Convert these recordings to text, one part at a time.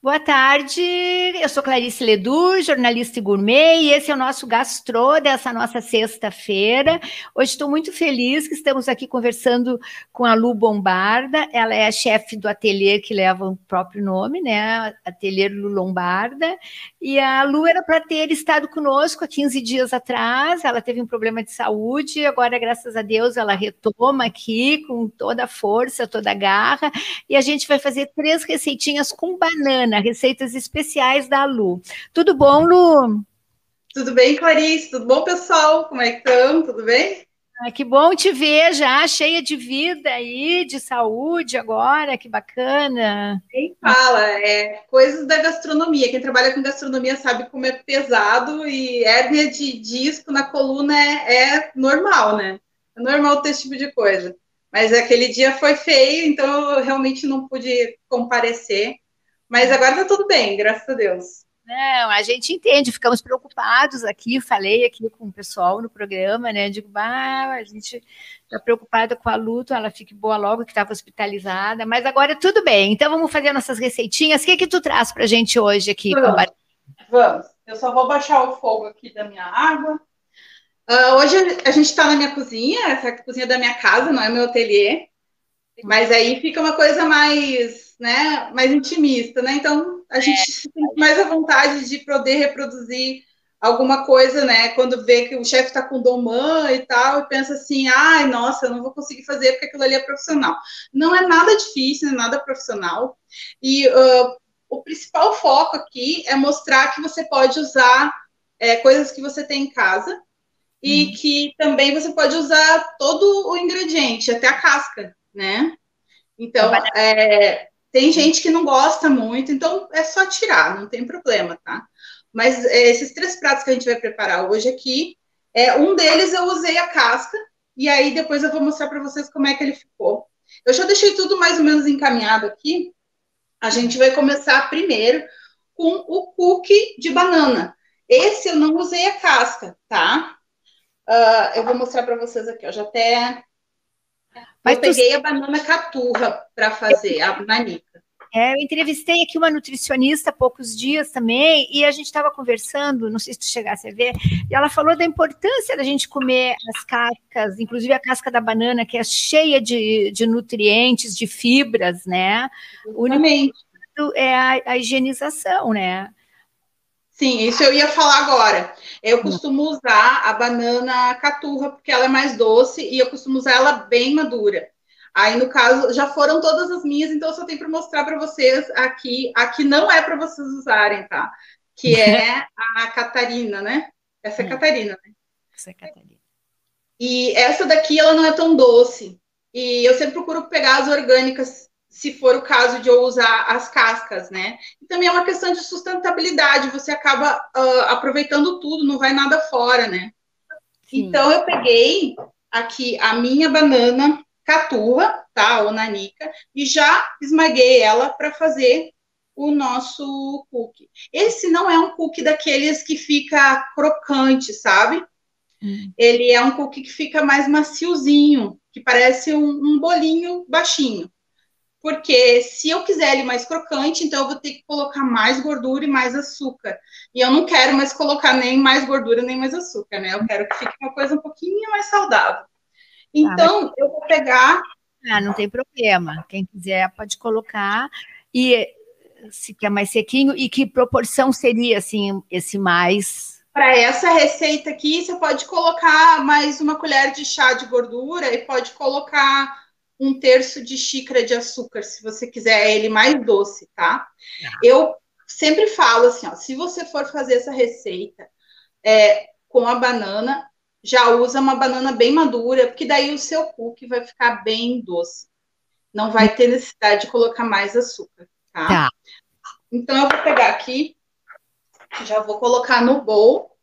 Boa tarde, eu sou Clarice Ledur, jornalista e gourmet, e esse é o nosso gastrô dessa nossa sexta-feira. Hoje estou muito feliz que estamos aqui conversando com a Lu Bombarda, ela é a chefe do ateliê que leva o próprio nome, né, Ateliê Lu Lombarda, e a Lu era para ter estado conosco há 15 dias atrás, ela teve um problema de saúde, agora, graças a Deus, ela retoma aqui com toda a força, toda a garra, e a gente vai fazer três receitinhas com banana, Ana, receitas especiais da Lu. Tudo bom, Lu? Tudo bem, Clarice? Tudo bom, pessoal? Como é que estão? Tudo bem? Ah, que bom te ver já, cheia de vida aí, de saúde agora, que bacana. Quem fala, é coisas da gastronomia. Quem trabalha com gastronomia sabe como é pesado e hérnia de disco na coluna é, é normal, né? É normal ter esse tipo de coisa. Mas aquele dia foi feio, então eu realmente não pude comparecer. Mas agora tá tudo bem, graças a Deus. Não, a gente entende, ficamos preocupados aqui, falei aqui com o pessoal no programa, né? Digo, bah, a gente está preocupada com a luta, ela fique boa logo que estava hospitalizada, mas agora tudo bem. Então vamos fazer nossas receitinhas. O que que tu traz para a gente hoje aqui? Vamos. vamos. Eu só vou baixar o fogo aqui da minha água. Uh, hoje a gente está na minha cozinha, essa é a cozinha da minha casa, não é meu ateliê. Mas aí fica uma coisa mais né, mais intimista, né? Então a gente é. se sente mais à vontade de poder reproduzir alguma coisa, né? Quando vê que o chefe está com domã e tal, e pensa assim, ai, nossa, eu não vou conseguir fazer porque aquilo ali é profissional. Não é nada difícil, não é nada profissional. E uh, o principal foco aqui é mostrar que você pode usar é, coisas que você tem em casa e uhum. que também você pode usar todo o ingrediente, até a casca, né? Então, é, tem gente que não gosta muito, então é só tirar, não tem problema, tá? Mas é, esses três pratos que a gente vai preparar hoje aqui, é, um deles eu usei a casca, e aí depois eu vou mostrar para vocês como é que ele ficou. Eu já deixei tudo mais ou menos encaminhado aqui. A gente vai começar primeiro com o cookie de banana. Esse eu não usei a casca, tá? Uh, eu vou mostrar para vocês aqui, ó. Já até mas eu peguei tu... a banana caturra para fazer, a nanica. É, eu entrevistei aqui uma nutricionista há poucos dias também, e a gente estava conversando, não sei se tu chegasse a ver, e ela falou da importância da gente comer as cascas, inclusive a casca da banana, que é cheia de, de nutrientes, de fibras, né? O único é a, a higienização, né? Sim, isso eu ia falar agora. Eu hum. costumo usar a banana caturra, porque ela é mais doce, e eu costumo usar ela bem madura. Aí, no caso, já foram todas as minhas, então eu só tenho para mostrar para vocês aqui. Aqui não é para vocês usarem, tá? Que é a Catarina, né? Essa é a hum. Catarina, né? Essa é a Catarina. E essa daqui, ela não é tão doce. E eu sempre procuro pegar as orgânicas se for o caso de eu usar as cascas, né? E também é uma questão de sustentabilidade, você acaba uh, aproveitando tudo, não vai nada fora, né? Sim. Então eu peguei aqui a minha banana caturra, tá? Ou nanica, e já esmaguei ela para fazer o nosso cookie. Esse não é um cookie daqueles que fica crocante, sabe? Hum. Ele é um cookie que fica mais maciozinho, que parece um, um bolinho baixinho porque se eu quiser ele mais crocante, então eu vou ter que colocar mais gordura e mais açúcar. E eu não quero mais colocar nem mais gordura nem mais açúcar, né? Eu quero que fique uma coisa um pouquinho mais saudável. Então, ah, eu vou pegar. Ah, não tem problema. Quem quiser pode colocar. E se quer mais sequinho, e que proporção seria assim esse mais? Para essa receita aqui, você pode colocar mais uma colher de chá de gordura e pode colocar um terço de xícara de açúcar, se você quiser ele mais doce, tá? Ah. Eu sempre falo assim, ó, se você for fazer essa receita é, com a banana, já usa uma banana bem madura, porque daí o seu cookie vai ficar bem doce. Não vai ter necessidade de colocar mais açúcar, tá? tá. Então eu vou pegar aqui, já vou colocar no bowl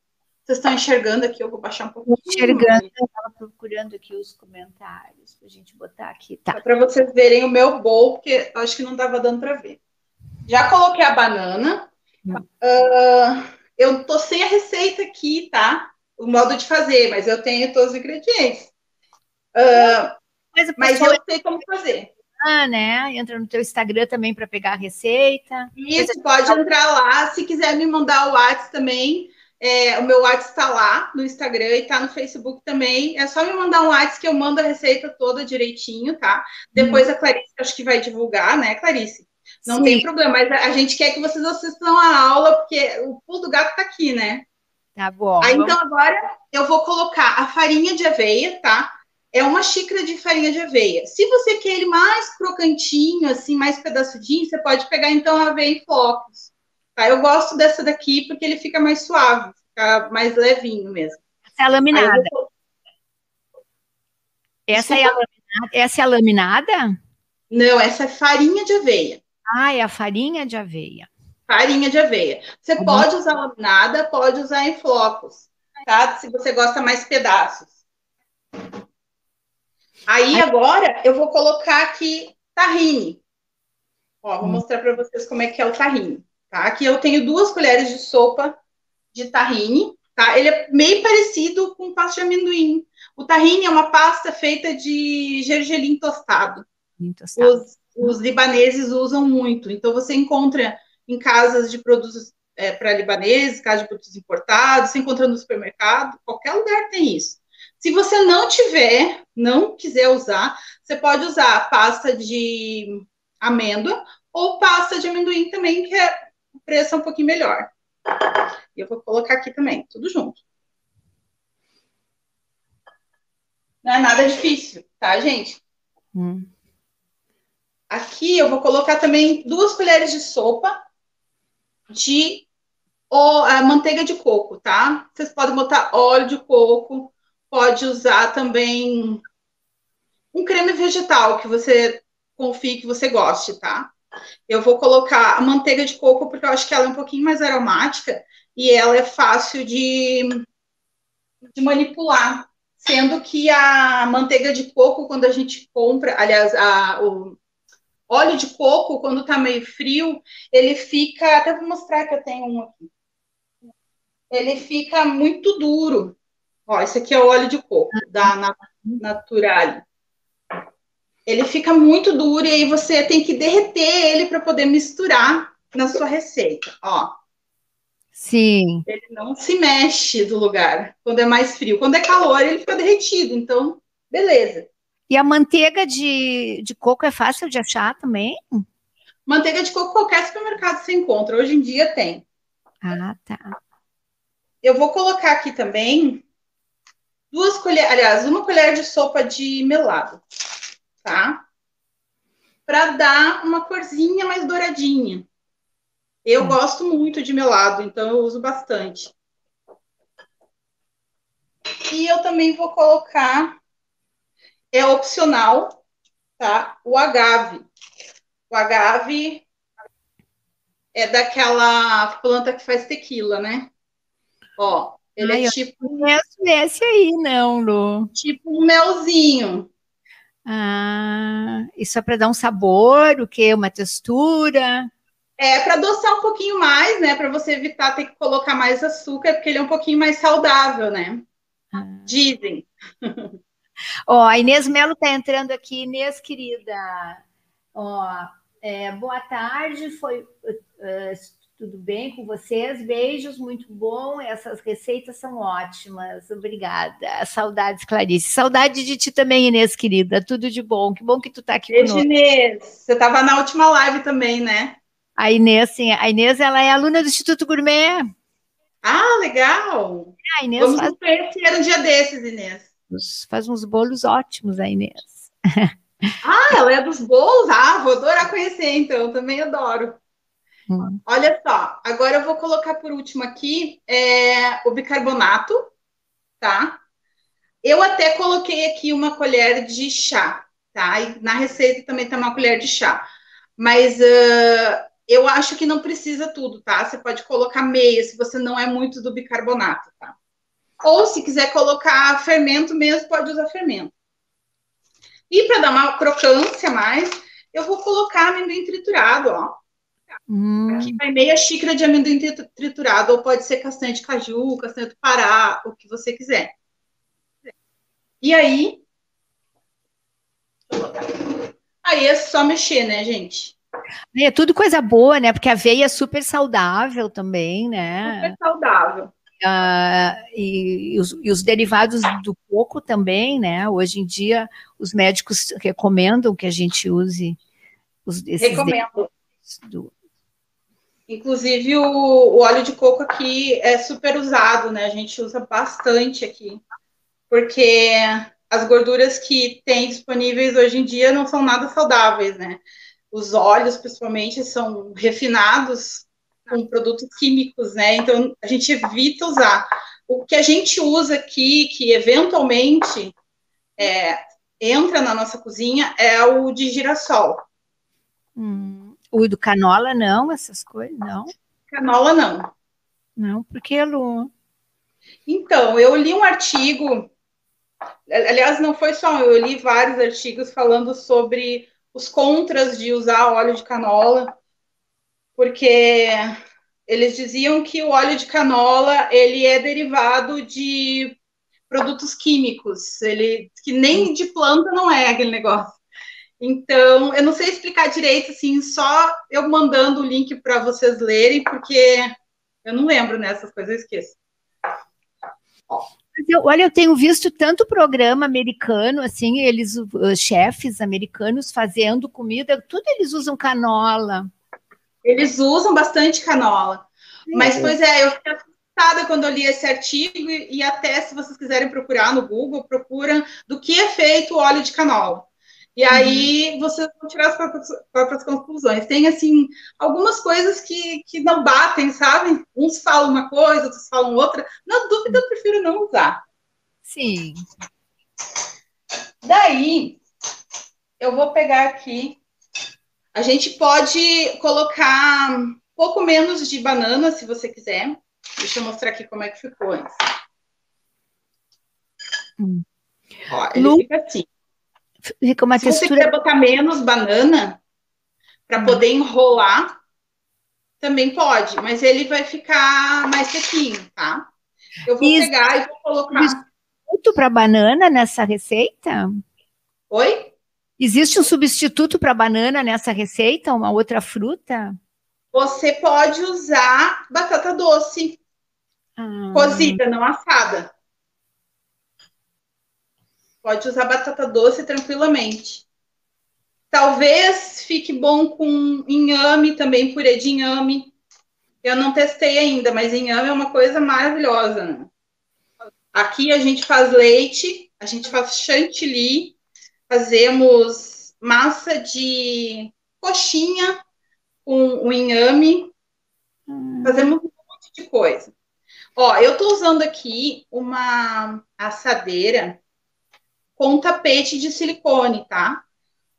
vocês estão enxergando aqui? Eu vou baixar um pouquinho. Enxergando, eu estava procurando aqui os comentários para a gente botar aqui. Tá. Para vocês verem o meu bowl, porque eu acho que não estava dando para ver. Já coloquei a banana. Uh, eu tô sem a receita aqui, tá? O modo de fazer, mas eu tenho todos os ingredientes. Uh, mas, mas eu sei como fazer. né? Entra no teu Instagram também para pegar a receita. Isso, pode entrar lá. Se quiser me mandar o WhatsApp também, é, o meu WhatsApp está lá no Instagram e está no Facebook também. É só me mandar um WhatsApp que eu mando a receita toda direitinho, tá? Depois hum. a Clarice acho que vai divulgar, né, Clarice? Não Sim. tem problema, mas a gente quer que vocês assistam a aula, porque o pulo do gato está aqui, né? Tá bom. Aí, então, agora eu vou colocar a farinha de aveia, tá? É uma xícara de farinha de aveia. Se você quer ele mais crocantinho, assim, mais pedaçudinho, você pode pegar, então, a aveia em flocos. Tá? Eu gosto dessa daqui porque ele fica mais suave, fica mais levinho mesmo. Essa é a laminada. Vou... Essa, é a laminada. essa é a laminada? Não, essa é farinha de aveia. Ah, é a farinha de aveia. Farinha de aveia. Você uhum. pode usar laminada, pode usar em flocos, tá? Se você gosta mais pedaços. Aí agora eu vou colocar aqui tahine. Ó, vou hum. mostrar para vocês como é que é o tahine, tá? Aqui eu tenho duas colheres de sopa de tahine, tá? Ele é meio parecido com pasta de amendoim. O tahine é uma pasta feita de gergelim tostado. tostado. Os, os libaneses usam muito. Então você encontra em casas de produtos é, para libaneses, casas de produtos importados, você encontra no supermercado, qualquer lugar tem isso. Se você não tiver, não quiser usar, você pode usar pasta de amêndoa ou pasta de amendoim também, que é, o preço é um pouquinho melhor. E eu vou colocar aqui também, tudo junto. Não é nada difícil, tá, gente? Hum. Aqui eu vou colocar também duas colheres de sopa de ó, a manteiga de coco, tá? Vocês podem botar óleo de coco, pode usar também um creme vegetal que você confie que você goste, tá? Eu vou colocar a manteiga de coco porque eu acho que ela é um pouquinho mais aromática e ela é fácil de, de manipular. Sendo que a manteiga de coco, quando a gente compra, aliás, a, o óleo de coco, quando tá meio frio, ele fica. Até vou mostrar que eu tenho um aqui. Ele fica muito duro. Ó, esse aqui é o óleo de coco da Natural. Ele fica muito duro e aí você tem que derreter ele para poder misturar na sua receita, ó. Sim. Ele não se mexe do lugar quando é mais frio. Quando é calor, ele fica derretido. Então, beleza. E a manteiga de, de coco é fácil de achar também? Manteiga de coco, qualquer supermercado você encontra. Hoje em dia tem. Ah, tá. Eu vou colocar aqui também duas colheres, aliás, uma colher de sopa de melado, tá? Para dar uma corzinha mais douradinha. Eu hum. gosto muito de melado, então eu uso bastante. E eu também vou colocar, é opcional, tá? O agave. O agave é daquela planta que faz tequila, né? Ó, ele Ai, é tipo. Não conheço esse aí, não, Lu. Tipo um melzinho. Ah, isso é para dar um sabor, o quê? Uma textura? É para adoçar um pouquinho mais, né? Para você evitar ter que colocar mais açúcar, porque ele é um pouquinho mais saudável, né? Ah. Dizem. Ó, a Inês Melo está entrando aqui. Inês, querida. Ó, é, boa tarde. Foi, uh, tudo bem com vocês? Beijos, muito bom. Essas receitas são ótimas. Obrigada. Saudades, Clarice. Saudade de ti também, Inês, querida. Tudo de bom. Que bom que tu está aqui Beijo, conosco. Inês. Você estava na última live também, né? A Inês, sim. A Inês, ela é aluna do Instituto Gourmet. Ah, legal. É, a Inês Vamos faz... conhecer um dia desses, Inês. Faz uns bolos ótimos, a Inês. Ah, ela é dos bolos? Ah, vou adorar conhecer, então. Também adoro. Hum. Olha só, agora eu vou colocar por último aqui é, o bicarbonato, tá? Eu até coloquei aqui uma colher de chá, tá? E na receita também tem uma colher de chá. Mas uh, eu acho que não precisa tudo, tá? Você pode colocar meia, se você não é muito do bicarbonato, tá? Ou se quiser colocar fermento mesmo, pode usar fermento. E para dar uma crocância mais, eu vou colocar amendoim triturado, ó. Hum. Aqui vai meia xícara de amendoim triturado, ou pode ser castanha de caju, castanha do Pará, o que você quiser. E aí, Aí é só mexer, né, gente? É tudo coisa boa, né? Porque a aveia é super saudável também, né? Super saudável. Uh, e, e, os, e, os, derivados do coco também, né? Hoje em dia, os médicos recomendam que a gente use os, esses Recomendo. Do... Inclusive, o, o, óleo de coco aqui é super usado, né? A gente usa bastante aqui, porque as gorduras que tem disponíveis hoje em dia não são nada saudáveis, né? Os óleos, principalmente, são refinados com produtos químicos, né? Então a gente evita usar. O que a gente usa aqui, que eventualmente é, entra na nossa cozinha, é o de girassol. Hum, o do canola, não, essas coisas, não. Canola, não. Não, porque, Lu? Então, eu li um artigo, aliás, não foi só, eu li vários artigos falando sobre os contras de usar óleo de canola porque eles diziam que o óleo de canola ele é derivado de produtos químicos, ele que nem de planta não é aquele negócio. Então, eu não sei explicar direito, assim, só eu mandando o link para vocês lerem, porque eu não lembro nessas né, coisas, eu esqueço. Eu, olha, eu tenho visto tanto programa americano, assim, eles, os chefes americanos fazendo comida, tudo eles usam canola. Eles usam bastante canola. Mas, pois é, eu fiquei assustada quando eu li esse artigo e, e até se vocês quiserem procurar no Google, procuram do que é feito o óleo de canola. E uhum. aí vocês vão tirar as próprias, próprias, conclusões. Tem, assim, algumas coisas que, que não batem, sabe? Uns falam uma coisa, outros falam outra. Na dúvida, eu prefiro não usar. Sim. Daí, eu vou pegar aqui a gente pode colocar um pouco menos de banana, se você quiser. Deixa eu mostrar aqui como é que ficou antes. Hum. Ó, ele Lu... fica assim. Fica uma se textura... você quiser botar menos banana, para hum. poder enrolar, também pode, mas ele vai ficar mais sequinho, tá? Eu vou Isso. pegar e vou colocar. Substituto para banana nessa receita? Oi? Existe um substituto para banana nessa receita? Uma outra fruta? Você pode usar batata doce. Ah. Cozida, não assada. Pode usar batata doce tranquilamente. Talvez fique bom com inhame também, purê de inhame. Eu não testei ainda, mas inhame é uma coisa maravilhosa. Né? Aqui a gente faz leite, a gente faz chantilly, fazemos massa de coxinha com o inhame, hum. fazemos um monte de coisa. Ó, eu tô usando aqui uma assadeira com tapete de silicone, tá?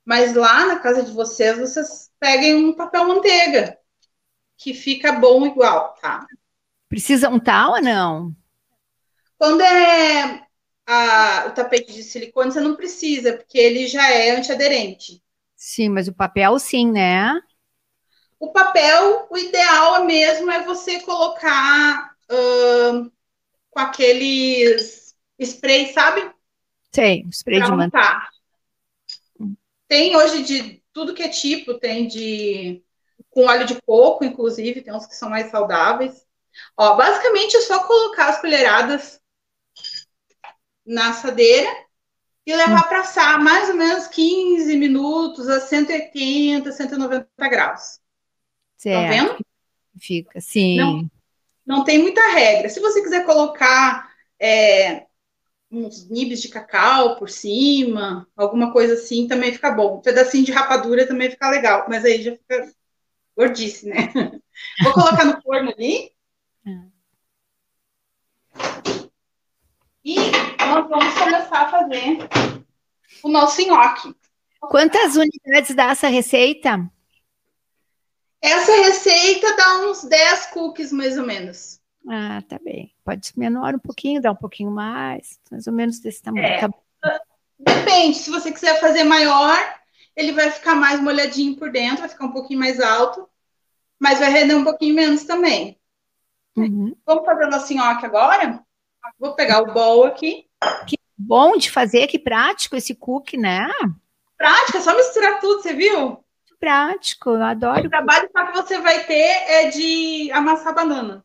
Mas lá na casa de vocês, vocês peguem um papel manteiga, que fica bom igual, tá? Precisa untar ou não? Quando é a, o tapete de silicone, você não precisa, porque ele já é antiaderente. Sim, mas o papel sim, né? O papel, o ideal mesmo é você colocar uh, com aqueles spray, sabe? Tem, spray pra de manteiga. Tem hoje de tudo que é tipo, tem de com óleo de coco, inclusive, tem uns que são mais saudáveis. Ó, basicamente é só colocar as colheradas na assadeira e levar para assar mais ou menos 15 minutos a 180, 190 graus. Certo. Tá vendo? Fica, sim. Não, não tem muita regra. Se você quiser colocar é, uns nibs de cacau por cima, alguma coisa assim, também fica bom. Um pedacinho de rapadura também fica legal, mas aí já fica gordice, né? Vou colocar no forno ali. E nós vamos começar a fazer o nosso nhoque. Quantas unidades dá essa receita? Essa receita dá uns 10 cookies, mais ou menos. Ah, tá bem. Pode ser menor um pouquinho, dar um pouquinho mais, mais ou menos desse tamanho. É. Tá Depende, se você quiser fazer maior, ele vai ficar mais molhadinho por dentro, vai ficar um pouquinho mais alto, mas vai render um pouquinho menos também. Uhum. Vamos fazer o nosso nhoque agora? Vou pegar o bowl aqui. Que bom de fazer, que prático esse cookie, né? prática, é só misturar tudo, você viu? Prático, eu adoro. O trabalho só que você vai ter é de amassar banana.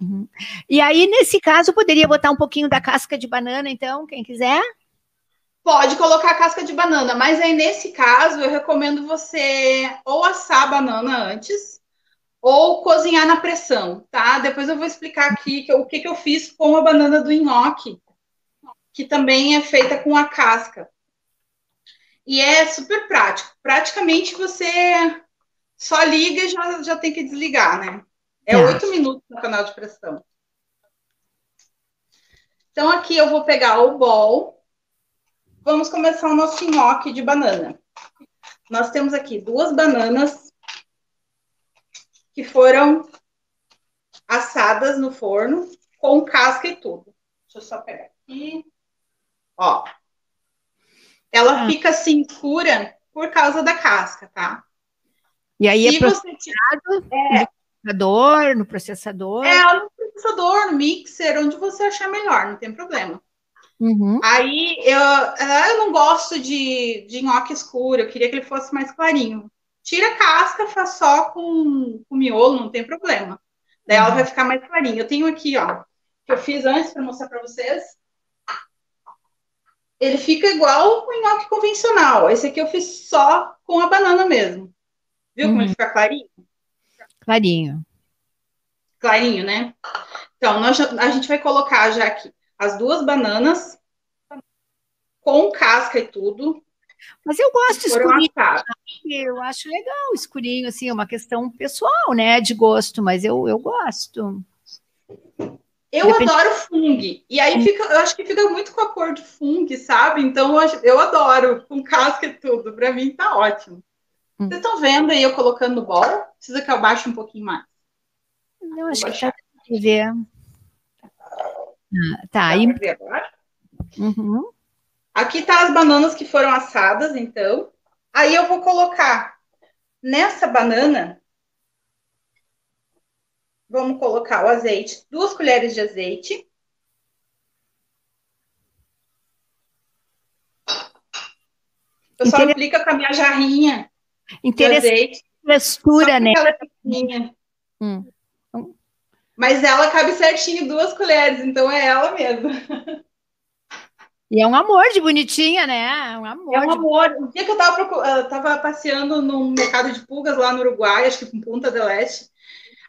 Uhum. E aí, nesse caso, poderia botar um pouquinho da casca de banana, então, quem quiser? Pode colocar a casca de banana, mas aí nesse caso eu recomendo você ou assar a banana antes ou cozinhar na pressão, tá? Depois eu vou explicar aqui o que, que eu fiz com a banana do nhoque, que também é feita com a casca. E é super prático. Praticamente você só liga e já, já tem que desligar, né? É tá. oito minutos no canal de pressão. Então, aqui eu vou pegar o bol. Vamos começar o nosso nhoque de banana. Nós temos aqui duas bananas que foram assadas no forno com casca e tudo. Deixa eu só pegar aqui. Ó. Ela ah. fica assim escura por causa da casca, tá? E aí Se é processado é, processador, no processador? É, no processador, no mixer, onde você achar melhor, não tem problema. Uhum. Aí eu, eu não gosto de, de nhoque escuro, eu queria que ele fosse mais clarinho tira a casca, faz só com, o miolo, não tem problema. Daí ela uhum. vai ficar mais clarinha. Eu tenho aqui, ó, que eu fiz antes para mostrar para vocês. Ele fica igual o nhoque convencional. Esse aqui eu fiz só com a banana mesmo. Viu uhum. como ele fica clarinho? Clarinho. Clarinho, né? Então, nós a gente vai colocar já aqui as duas bananas com casca e tudo. Mas eu gosto escurinho. Eu acho legal escurinho, assim, é uma questão pessoal, né? De gosto, mas eu, eu gosto. Eu Depende... adoro fungo. E aí fica, eu acho que fica muito com a cor de fungo, sabe? Então eu, eu adoro, com casca e tudo. Para mim tá ótimo. Hum. Vocês estão vendo aí eu colocando no bol? Precisa que eu baixe um pouquinho mais. Não, acho que tá ver. Ah, tá, aí. Uhum. Aqui tá as bananas que foram assadas, então. Aí eu vou colocar nessa banana, vamos colocar o azeite, duas colheres de azeite. Eu só aplico com a minha jarrinha Interessante. de. Textura, né? Ela é hum. Mas ela cabe certinho duas colheres, então é ela mesmo. E é um amor de bonitinha, né? É um amor. É um amor. O dia que eu tava, eu tava passeando no mercado de pulgas lá no Uruguai, acho que com Punta del Este,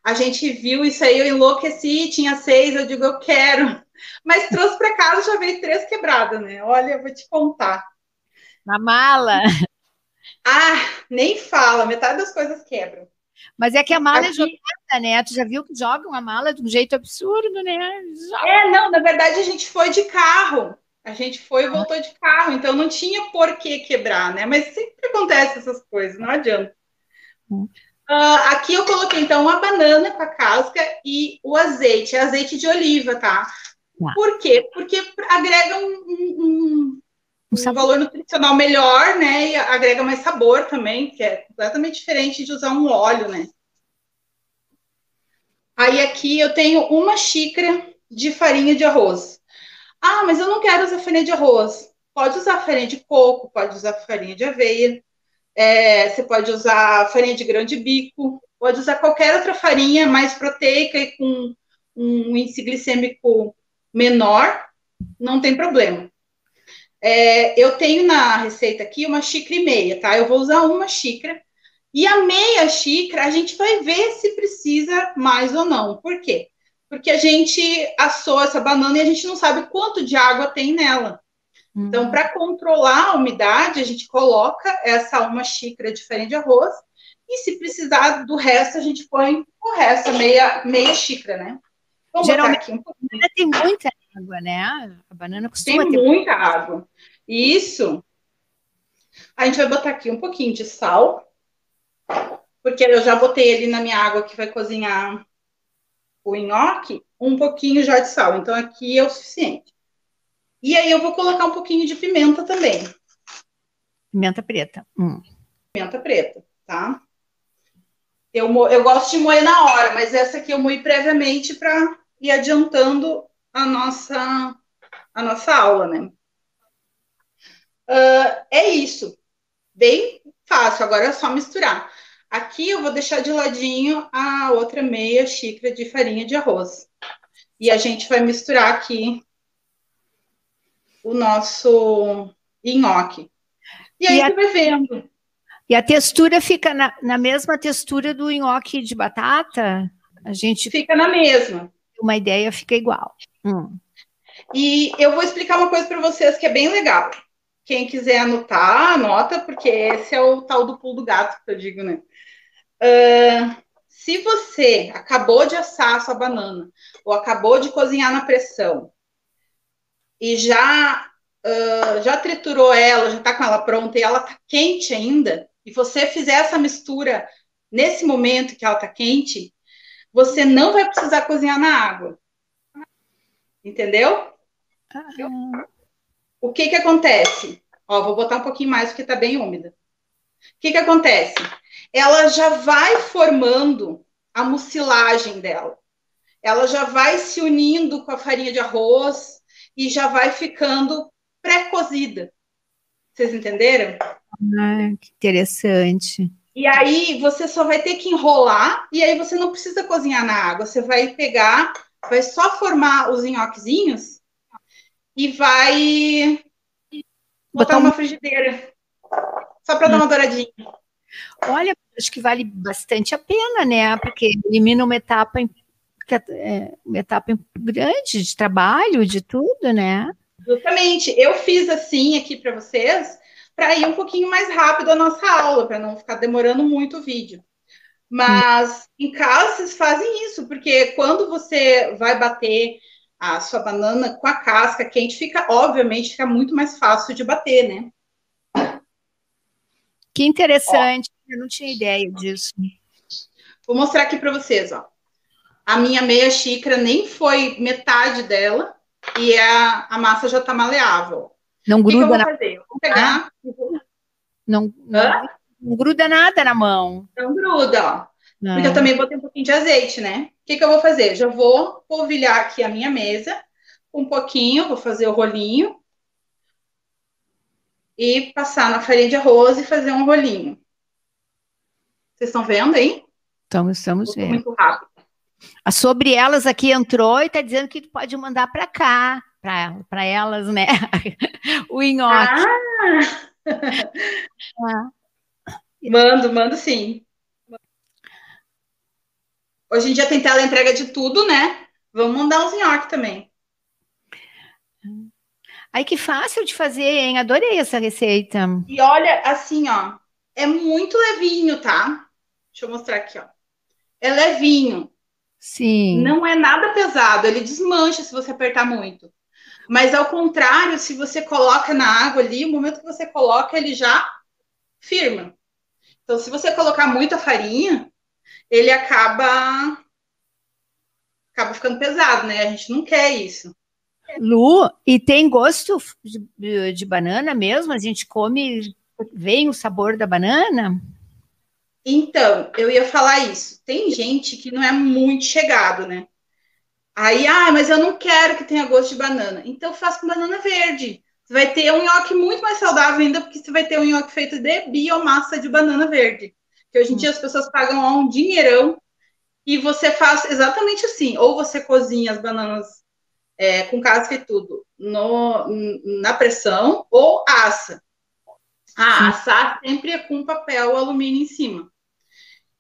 a gente viu isso aí, eu enlouqueci, tinha seis, eu digo, eu quero. Mas trouxe para casa, já veio três quebradas, né? Olha, eu vou te contar. Na mala. Ah, nem fala, metade das coisas quebram. Mas é que a mala é Aqui... é jogada, né? Tu já viu que jogam a mala de um jeito absurdo, né? Joga. É, não, na verdade a gente foi de carro. A gente foi e voltou de carro, então não tinha por que quebrar, né? Mas sempre acontece essas coisas, não adianta. Uh, aqui eu coloquei então uma banana com a casca e o azeite, é azeite de oliva, tá? tá. Por quê? Porque agrega um, um, um, um valor nutricional melhor, né? E agrega mais sabor também, que é completamente diferente de usar um óleo, né? Aí aqui eu tenho uma xícara de farinha de arroz. Ah, mas eu não quero usar farinha de arroz. Pode usar farinha de coco, pode usar farinha de aveia, é, você pode usar farinha de grão de bico, pode usar qualquer outra farinha mais proteica e com um índice glicêmico menor, não tem problema. É, eu tenho na receita aqui uma xícara e meia, tá? Eu vou usar uma xícara. E a meia xícara, a gente vai ver se precisa mais ou não. Por quê? porque a gente assou essa banana e a gente não sabe quanto de água tem nela. Uhum. Então, para controlar a umidade, a gente coloca essa uma xícara farinha de arroz e se precisar do resto, a gente põe o resto, meia, meia xícara, né? Vamos Geralmente, um tem muita água, né? A banana costuma tem ter muita água. Isso. A gente vai botar aqui um pouquinho de sal, porque eu já botei ele na minha água que vai cozinhar o nhoque, um pouquinho já de sal. Então, aqui é o suficiente. E aí, eu vou colocar um pouquinho de pimenta também. Pimenta preta. Hum. Pimenta preta, tá? Eu, eu gosto de moer na hora, mas essa aqui eu moí previamente para ir adiantando a nossa, a nossa aula, né? Uh, é isso. bem fácil, agora é só misturar. Aqui eu vou deixar de ladinho a outra meia xícara de farinha de arroz. E a gente vai misturar aqui o nosso nhoque. E aí e a... vai vendo. E a textura fica na, na mesma textura do nhoque de batata? A gente fica na mesma. Uma ideia fica igual. Hum. E eu vou explicar uma coisa para vocês que é bem legal. Quem quiser anotar, anota, porque esse é o tal do pulo do gato que eu digo, né? Uh, se você acabou de assar a sua banana ou acabou de cozinhar na pressão e já uh, já triturou ela, já está com ela pronta e ela está quente ainda, e você fizer essa mistura nesse momento que ela está quente, você não vai precisar cozinhar na água. Entendeu? Ah. O que que acontece? Ó, vou botar um pouquinho mais porque está bem úmida. O que que acontece? Ela já vai formando a mucilagem dela. Ela já vai se unindo com a farinha de arroz e já vai ficando pré-cozida. Vocês entenderam? Ah, que interessante. E aí você só vai ter que enrolar e aí você não precisa cozinhar na água. Você vai pegar, vai só formar os nhoquezinhos e vai botar, botar uma frigideira. Só para dar uma douradinha. Olha, acho que vale bastante a pena, né? Porque elimina uma etapa, é, uma etapa grande de trabalho, de tudo, né? Justamente. Eu fiz assim aqui para vocês, para ir um pouquinho mais rápido a nossa aula, para não ficar demorando muito o vídeo. Mas hum. em casa vocês fazem isso, porque quando você vai bater a sua banana com a casca quente, fica, obviamente, fica muito mais fácil de bater, né? Que interessante, ó, eu não tinha ideia disso. Vou mostrar aqui para vocês, ó. A minha meia xícara nem foi metade dela, e a, a massa já está maleável. Não gruda. O que, eu vou fazer? vou pegar. Ah, não, não, não, gruda nada na mão. Não gruda, ó. Não. Porque eu também botei um pouquinho de azeite, né? O que, que eu vou fazer? Já vou polvilhar aqui a minha mesa um pouquinho, vou fazer o rolinho e passar na farinha de arroz e fazer um rolinho. Vocês estão vendo aí? Então, estamos vendo. Muito rápido. A sobre elas aqui entrou e está dizendo que pode mandar para cá, para elas, né? o nhoque. Ah. ah. Mando, mando sim. Hoje em dia tem tela entrega de tudo, né? Vamos mandar uns nhoque também. Ai, que fácil de fazer, hein? Adorei essa receita. E olha, assim, ó, é muito levinho, tá? Deixa eu mostrar aqui, ó. É levinho. Sim. Não é nada pesado, ele desmancha se você apertar muito. Mas ao contrário, se você coloca na água ali, o momento que você coloca, ele já firma. Então, se você colocar muita farinha, ele acaba acaba ficando pesado, né? A gente não quer isso. Lu, e tem gosto de, de banana mesmo? A gente come, vem o sabor da banana? Então, eu ia falar isso. Tem gente que não é muito chegado, né? Aí, ah, mas eu não quero que tenha gosto de banana. Então, faça com banana verde. Você vai ter um nhoque muito mais saudável ainda, porque você vai ter um nhoque feito de biomassa de banana verde. Que hoje em dia as pessoas pagam um dinheirão e você faz exatamente assim. Ou você cozinha as bananas é, com casca e tudo no, na pressão, ou assa. Ah, assar sempre é com papel alumínio em cima.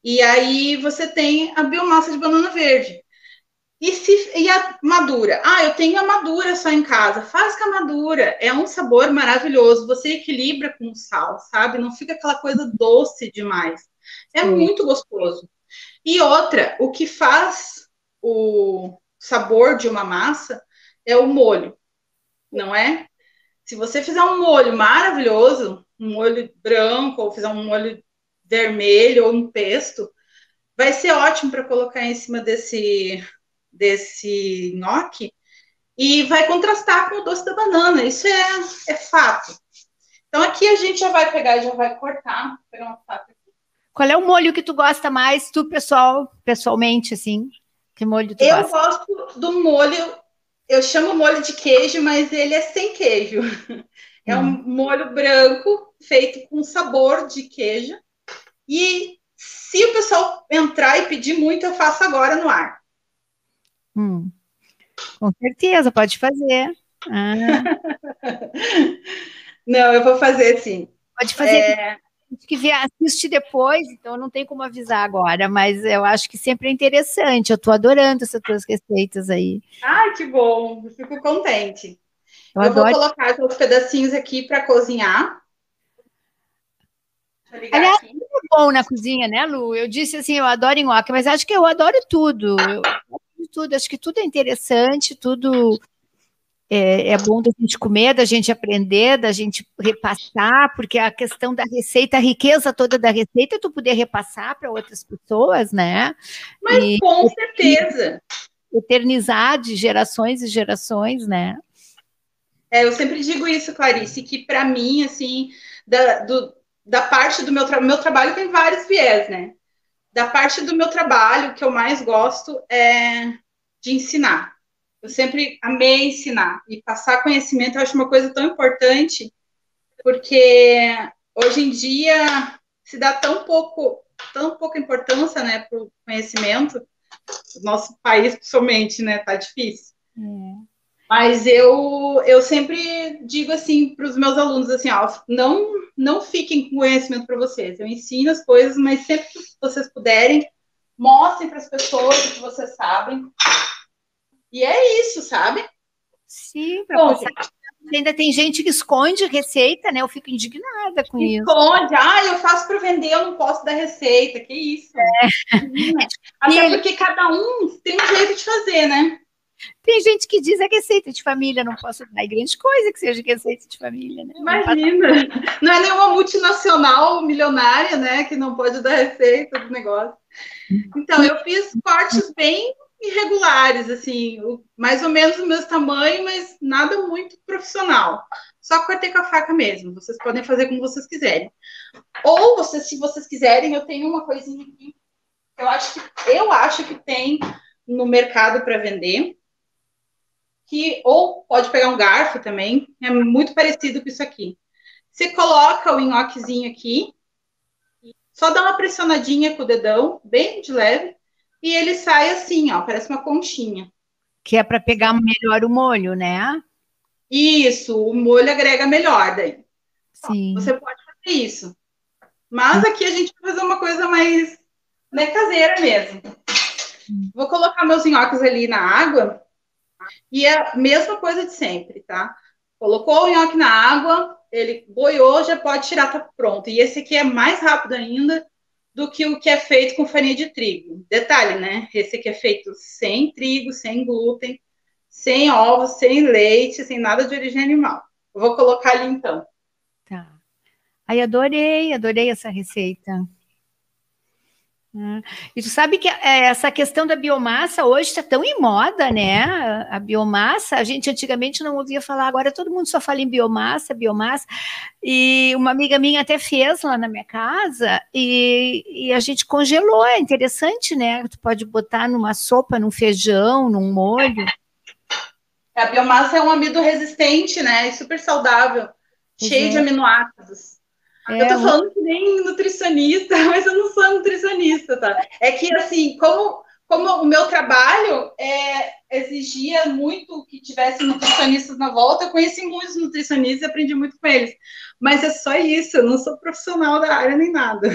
E aí você tem a biomassa de banana verde. E, se, e a madura? Ah, eu tenho a madura só em casa. Faz com a madura. É um sabor maravilhoso. Você equilibra com o sal, sabe? Não fica aquela coisa doce demais. É Sim. muito gostoso. E outra, o que faz o sabor de uma massa é o molho, não é? Se você fizer um molho maravilhoso, um molho branco, ou fizer um molho vermelho ou um pesto, vai ser ótimo para colocar em cima desse, desse nhoque e vai contrastar com o doce da banana. Isso é, é fato. Então aqui a gente já vai pegar, já vai cortar. Pegar uma faca. Qual é o molho que tu gosta mais, tu pessoal, pessoalmente, assim? Que molho tu eu gosta? Eu gosto do molho, eu chamo molho de queijo, mas ele é sem queijo. É hum. um molho branco feito com sabor de queijo. E se o pessoal entrar e pedir muito, eu faço agora no ar. Hum. Com certeza, pode fazer. Ah. não, eu vou fazer sim. Pode fazer. É... Que vê, assiste depois, então não tem como avisar agora, mas eu acho que sempre é interessante. Eu estou adorando essas tuas receitas aí. Ai, que bom, eu fico contente. Eu, eu vou colocar os pedacinhos aqui para cozinhar. Aliás, aqui. é bom na cozinha, né, Lu? Eu disse assim, eu adoro nhoque, mas acho que eu adoro tudo. Eu adoro tudo, acho que tudo é interessante, tudo é, é, bom da gente comer, da gente aprender, da gente repassar, porque a questão da receita, a riqueza toda da receita, é tu poder repassar para outras pessoas, né? Mas e, com certeza. Eternizar de gerações e gerações, né? É, eu sempre digo isso, Clarice, que para mim, assim, da, do, da parte do meu, trabalho, meu trabalho tem vários viés, né? Da parte do meu trabalho, que eu mais gosto é de ensinar eu sempre amei ensinar e passar conhecimento, eu acho uma coisa tão importante, porque hoje em dia se dá tão pouco, tão pouca importância, né, para o conhecimento. O nosso país, principalmente, né, tá difícil. É. Mas eu, eu sempre digo assim para os meus alunos assim, ó, não não fiquem com conhecimento para vocês. Eu ensino as coisas, mas sempre que vocês puderem, mostrem para as pessoas o que vocês sabem, e é isso, sabe? Sim, para Bom, Ainda tem gente que esconde receita, né? Eu fico indignada com esconde. isso. Esconde, ah, eu faço para vender, eu não posso dar receita, que isso. É. Até porque cada um tem um jeito de fazer, né? Tem gente que diz é receita de família, não posso dar grande coisa que seja receita de família, né? Imagina, não é nenhuma multinacional milionária, né, que não pode dar receita do negócio. Então, eu fiz cortes bem irregulares, assim, mais ou menos do mesmo tamanho, mas nada muito profissional. Só cortei com a faca mesmo. Vocês podem fazer como vocês quiserem. Ou vocês, se vocês quiserem, eu tenho uma coisinha aqui. Eu acho que eu acho que tem no mercado para vender. Que ou pode pegar um garfo também, é muito parecido com isso aqui. Você coloca o nhoquezinho aqui, só dá uma pressionadinha com o dedão, bem de leve, e ele sai assim, ó, parece uma conchinha. Que é para pegar melhor o molho, né? Isso, o molho agrega melhor daí. Sim. Ó, você pode fazer isso. Mas aqui a gente vai fazer uma coisa mais né, caseira mesmo. Vou colocar meus nhoques ali na água. E é a mesma coisa de sempre, tá? Colocou o nhoque na água, ele boiou, já pode tirar, tá pronto. E esse aqui é mais rápido ainda, do que o que é feito com farinha de trigo. Detalhe, né? Esse aqui é feito sem trigo, sem glúten, sem ovos, sem leite, sem nada de origem animal. Eu vou colocar ali então. Tá. Aí adorei, adorei essa receita. Né? E tu sabe que é, essa questão da biomassa hoje está tão em moda, né? A biomassa, a gente antigamente não ouvia falar, agora todo mundo só fala em biomassa, biomassa. E uma amiga minha até fez lá na minha casa e, e a gente congelou. É interessante, né? Tu pode botar numa sopa, num feijão, num molho. A biomassa é um amido resistente, né? E super saudável, cheio de aminoácidos. É, eu tô falando que nem nutricionista, mas eu não sou nutricionista, tá? É que, assim, como, como o meu trabalho é, exigia muito que tivesse nutricionistas na volta, eu conheci muitos nutricionistas e aprendi muito com eles. Mas é só isso, eu não sou profissional da área nem nada.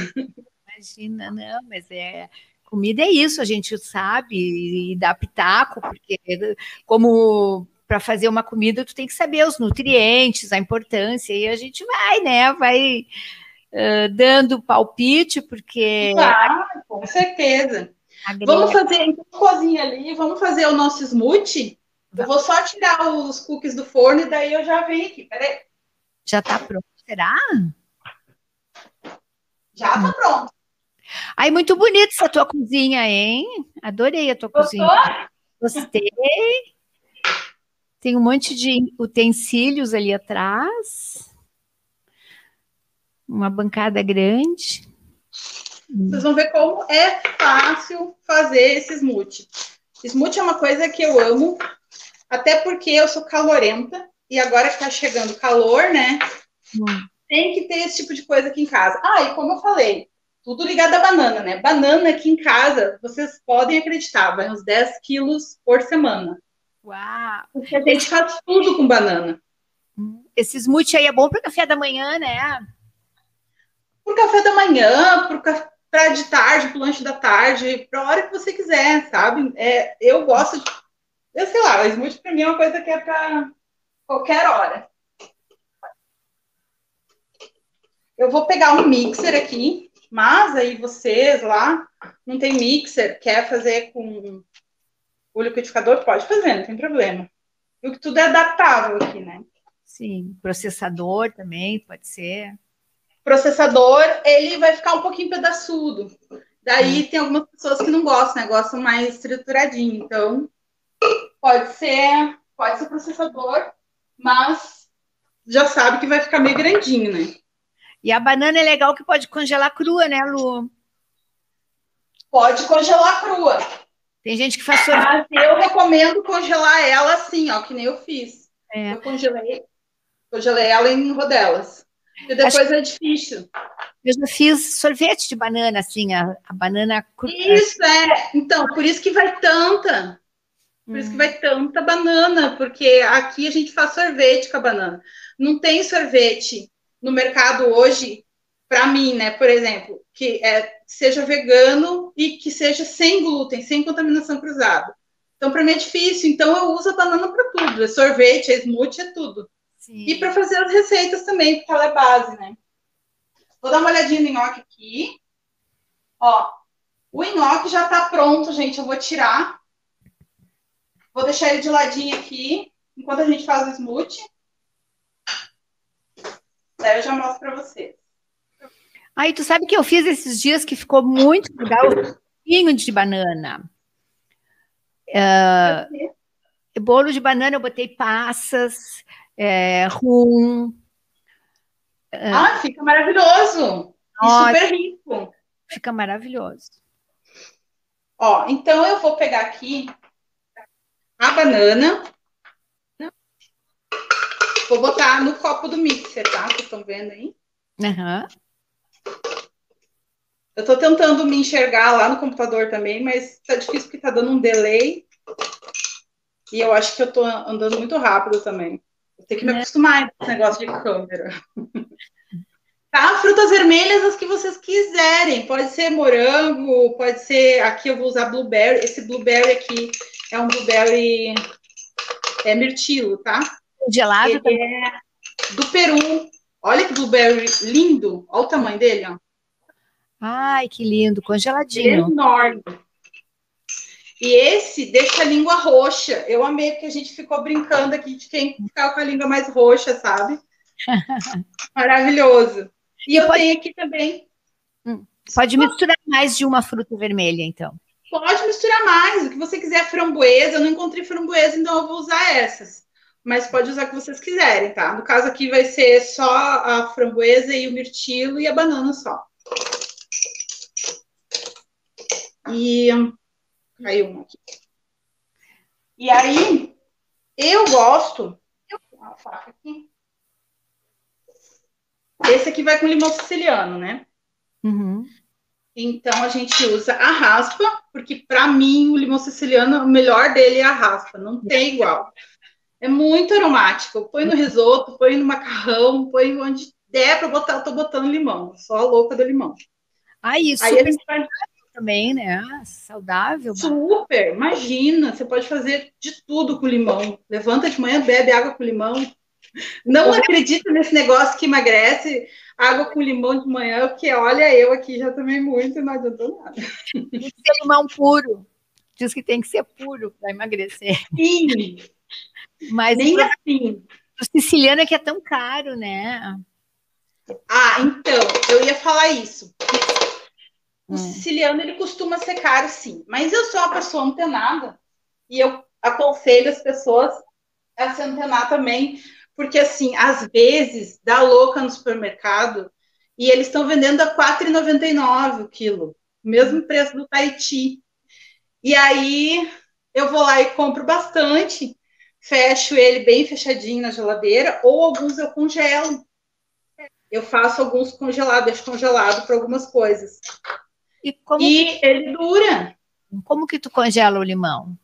Imagina, não, mas é comida é isso, a gente sabe e dá pitaco, porque como para fazer uma comida, tu tem que saber os nutrientes, a importância, e a gente vai, né? Vai uh, dando palpite, porque. Claro, com certeza. Vamos fazer, então, cozinha ali, vamos fazer o nosso smoothie. Eu vou só tirar os cookies do forno e daí eu já venho aqui. Peraí. Já tá pronto, será? Já tá pronto. Ai, muito bonita essa tua cozinha, hein? Adorei a tua Gostou? cozinha. Gostei. Tem um monte de utensílios ali atrás. Uma bancada grande. Vocês vão ver como é fácil fazer esse smoothie. Smoothie é uma coisa que eu amo, até porque eu sou calorenta e agora que tá chegando calor, né? Hum. tem que ter esse tipo de coisa aqui em casa. Ah, e como eu falei, tudo ligado à banana, né? Banana aqui em casa, vocês podem acreditar, vai uns 10 quilos por semana. Uau! Porque a gente faz tudo com banana. Esse smoothie aí é bom para café da manhã, né? Pro café da manhã, para de tarde, pro lanche da tarde, para a hora que você quiser, sabe? É, eu gosto de. Eu sei lá, o smoothie para mim é uma coisa que é para qualquer hora. Eu vou pegar um mixer aqui, mas aí vocês lá não tem mixer, quer fazer com o liquidificador, pode fazer, não tem problema. E o que tudo é adaptável aqui, né? Sim, processador também pode ser. Processador, ele vai ficar um pouquinho pedaçudo. Daí hum. tem algumas pessoas que não gostam, né? Gostam mais estruturadinho. Então, pode ser, pode ser processador, mas já sabe que vai ficar meio grandinho, né? E a banana é legal que pode congelar crua, né, Lu? Pode congelar crua. Tem gente que faz sorvete. Mas eu recomendo congelar ela assim, ó, que nem eu fiz. É. Eu congelei, congelei ela em rodelas. E depois Acho... é difícil. Eu já fiz sorvete de banana, assim, a, a banana. Isso, é. Então, por isso que vai tanta. Por hum. isso que hum. vai tanta banana, porque aqui a gente faz sorvete com a banana. Não tem sorvete no mercado hoje, para mim, né, por exemplo, que é, seja vegano e que seja sem glúten, sem contaminação cruzada. Então, para mim é difícil. Então, eu uso a banana para tudo. É sorvete, é smoothie, é tudo. Sim. E para fazer as receitas também, porque ela é base, né? Vou dar uma olhadinha no nhoque aqui. Ó, o nhoque já está pronto, gente. Eu vou tirar. Vou deixar ele de ladinho aqui, enquanto a gente faz o smoothie. Daí eu já mostro para vocês. Aí, tu sabe que eu fiz esses dias que ficou muito legal o vinho de banana. Uh, bolo de banana eu botei passas, é, rum. Uh, ah, fica maravilhoso! E super rico. Fica maravilhoso. Ó, então eu vou pegar aqui a banana. Vou botar no copo do mixer, tá? Vocês estão vendo aí? Aham. Uhum. Eu tô tentando me enxergar lá no computador também, mas tá difícil porque tá dando um delay. E eu acho que eu tô andando muito rápido também. Vou ter que me é. acostumar com esse negócio de câmera. Tá? Frutas vermelhas, as que vocês quiserem. Pode ser morango, pode ser. Aqui eu vou usar blueberry. Esse blueberry aqui é um blueberry é mirtilo, tá? Gelado Ele também. é do Peru. Olha que blueberry lindo. Olha o tamanho dele, ó. Ai, que lindo, congeladinho. É enorme. E esse deixa a língua roxa. Eu amei porque a gente ficou brincando aqui de quem ficar com a língua mais roxa, sabe? Maravilhoso. E eu pode... tenho aqui também. Hum, pode misturar mais de uma fruta vermelha, então. Pode misturar mais, o que você quiser, framboesa. Eu não encontrei framboesa, então eu vou usar essas. Mas pode usar o que vocês quiserem, tá? No caso aqui vai ser só a framboesa e o mirtilo e a banana só. E caiu um aqui. E aí, eu gosto. Uma faca aqui. Esse aqui vai com limão siciliano, né? Uhum. Então a gente usa a raspa, porque para mim o limão siciliano, o melhor dele é a raspa, não tem igual. É muito aromático. Põe no risoto, põe no macarrão, põe onde der para botar, eu tô botando limão. Sou a louca do limão. Ah, isso. Aí a gente vai também, né? Saudável. Super, imagina, você pode fazer de tudo com limão. Levanta de manhã, bebe água com limão. Não acredita nesse negócio que emagrece água com limão de manhã, porque olha, eu aqui já tomei muito e não adiantou nada. Tem que ser limão puro. Diz que tem que ser puro para emagrecer. Sim. Mas nem o, assim. O siciliano é que é tão caro, né? Ah, então, eu ia falar isso. O hum. siciliano ele costuma ser caro, sim. Mas eu sou uma pessoa antenada e eu aconselho as pessoas a se antenar também, porque assim, às vezes dá louca no supermercado e eles estão vendendo a R$ 4,99 o quilo, mesmo preço do Tahiti. E aí eu vou lá e compro bastante, fecho ele bem fechadinho na geladeira, ou alguns eu congelo. eu faço alguns congelados, deixo congelado para algumas coisas. E, como e que... ele dura. Como que tu congela o limão?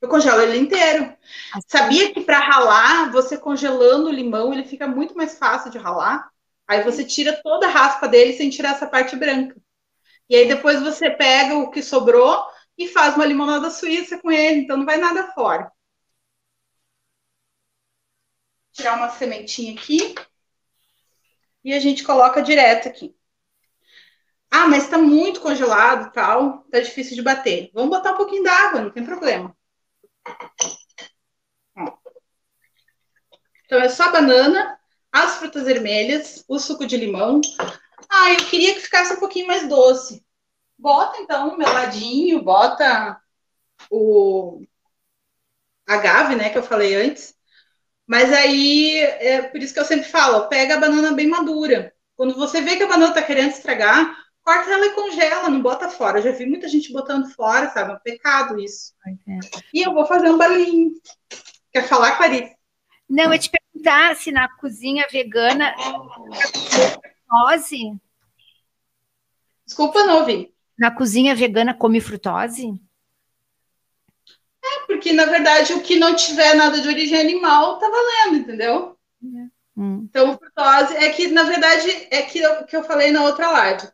Eu congelo ele inteiro. Assim. Sabia que para ralar, você congelando o limão, ele fica muito mais fácil de ralar? Aí você tira toda a raspa dele sem tirar essa parte branca. E aí depois você pega o que sobrou e faz uma limonada suíça com ele, então não vai nada fora. Tirar uma sementinha aqui. E a gente coloca direto aqui. Ah, mas está muito congelado e tal, tá difícil de bater. Vamos botar um pouquinho d'água, não tem problema. Então é só banana, as frutas vermelhas, o suco de limão. Ah, eu queria que ficasse um pouquinho mais doce. Bota então o meladinho, bota o agave, né, que eu falei antes. Mas aí, é por isso que eu sempre falo, pega a banana bem madura. Quando você vê que a banana tá querendo estragar, corta ela e congela, não bota fora. Eu já vi muita gente botando fora, sabe? É um pecado isso. E eu vou fazer um balinho. Quer falar, Clarice? Não, eu te perguntar se na cozinha vegana frutose. Desculpa, não ouvi. Na cozinha vegana come frutose? Porque na verdade o que não tiver nada de origem animal tá valendo, entendeu? É. Hum. Então, frutose é que, na verdade, é que eu, que eu falei na outra live.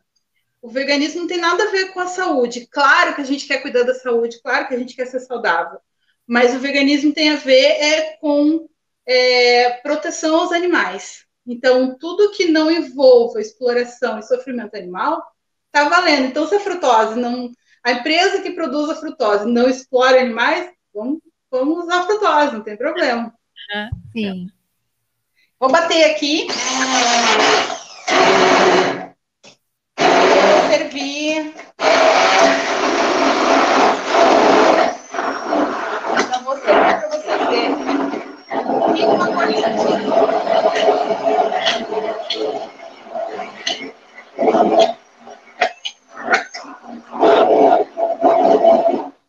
O veganismo não tem nada a ver com a saúde. Claro que a gente quer cuidar da saúde, claro que a gente quer ser saudável. Mas o veganismo tem a ver é com é, proteção aos animais. Então, tudo que não envolva exploração e sofrimento animal está valendo. Então, se a frutose não. A empresa que produz a frutose não explora animais, vamos, vamos usar a frutose, não tem problema. sim. Vou bater aqui. Vou servir. Vou servir para você. Fica uma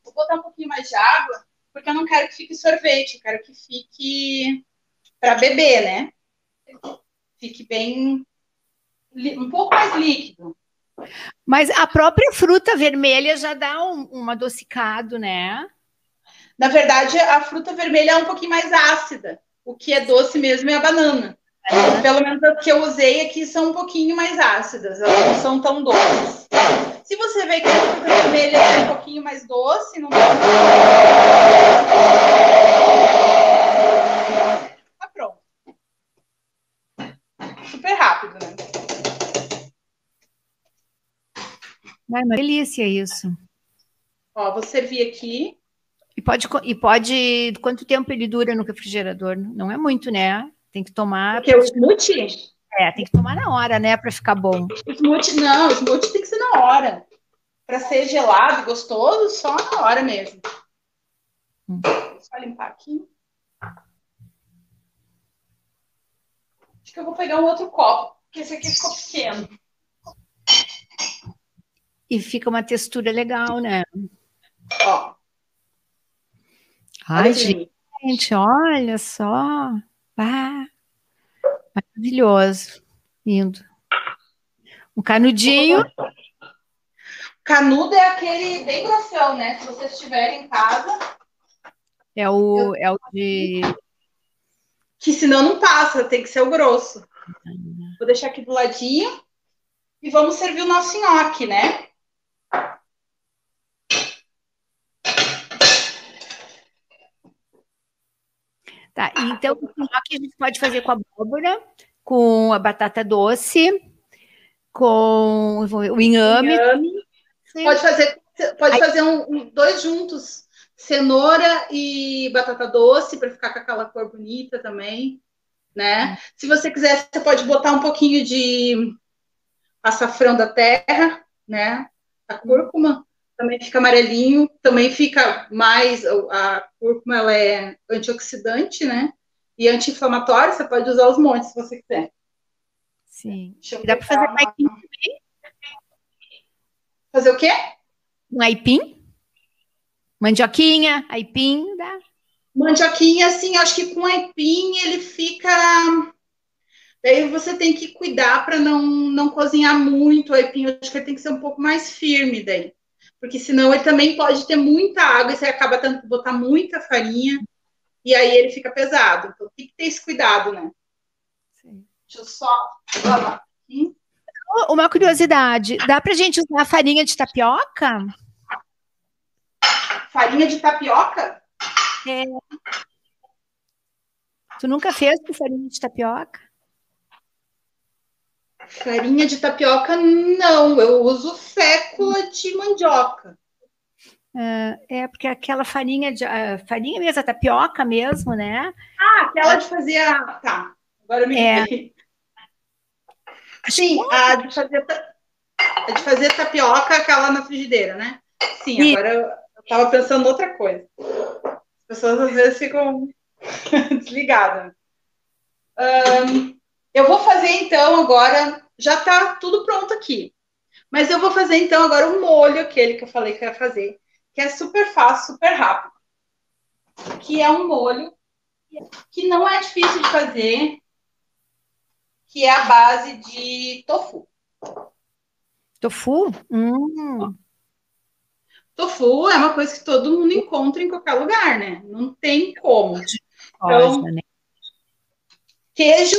Vou botar um pouquinho mais de água, porque eu não quero que fique sorvete, eu quero que fique para beber, né? Fique bem um pouco mais líquido. Mas a própria fruta vermelha já dá um, um adocicado, né? Na verdade, a fruta vermelha é um pouquinho mais ácida. O que é doce mesmo é a banana. Pelo menos as que eu usei aqui são um pouquinho mais ácidas, elas não são tão doces. Se você vê que a fruta vermelha é um pouquinho mais doce, não tá pronto. Super rápido, né? Ai, uma delícia isso. Ó, vou servir aqui. E pode, e pode. Quanto tempo ele dura no refrigerador? Não é muito, né? Tem que tomar. Porque o smoothie? É, tem que tomar na hora, né? Para ficar bom. Smoothie, não, o smoothie tem que ser na hora. Para ser gelado, gostoso, só na hora mesmo. Hum. Só limpar aqui. Acho que eu vou pegar um outro copo, porque esse aqui ficou pequeno. E fica uma textura legal, né? Ó. Ai, gente, olha só. Ah, maravilhoso. Lindo. Um canudinho. Canudo é aquele bem grossão, né? Se vocês estiverem em casa. É o, é o de. Que senão não passa, tem que ser o grosso. Vou deixar aqui do ladinho. E vamos servir o nosso nhoque, né? Tá, então o nhoque a gente pode fazer com a abóbora, com a batata doce, com o inhame. inhame. Pode fazer, pode Aí, fazer um, um, dois juntos, cenoura e batata doce, para ficar com aquela cor bonita também, né? Se você quiser, você pode botar um pouquinho de açafrão da terra, né? A cúrcuma também fica amarelinho, também fica mais, a cúrcuma ela é antioxidante, né? E anti-inflamatório, você pode usar os montes se você quiser. Sim. Dá para fazer uma... aipim também? Fazer o quê? Um aipim? Mandioquinha, aipim, dá? Mandioquinha, assim, acho que com aipim ele fica Daí você tem que cuidar para não, não cozinhar muito o aipim. Acho que ele tem que ser um pouco mais firme daí. Porque senão ele também pode ter muita água e você acaba tendo que botar muita farinha e aí ele fica pesado. Então tem que ter esse cuidado, né? Sim. Deixa eu só lavar aqui. Uma curiosidade, dá pra gente usar farinha de tapioca? Farinha de tapioca? É. Tu nunca fez com farinha de tapioca? Farinha de tapioca, não. Eu uso fécula de mandioca. É, é porque aquela farinha de uh, farinha mesmo, a tapioca mesmo, né? Ah, aquela de fazer a. Tá, agora eu me é. Sim, a de fazer, a de fazer tapioca, aquela na frigideira, né? Sim, e... agora eu, eu tava pensando outra coisa. As pessoas às vezes ficam desligadas. Um, eu vou fazer então agora, já tá tudo pronto aqui. Mas eu vou fazer então agora o molho, aquele que eu falei que ia fazer, que é super fácil, super rápido. Que é um molho que não é difícil de fazer, que é a base de tofu. Tofu? Hum. Tofu é uma coisa que todo mundo encontra em qualquer lugar, né? Não tem como. Então, né? queijo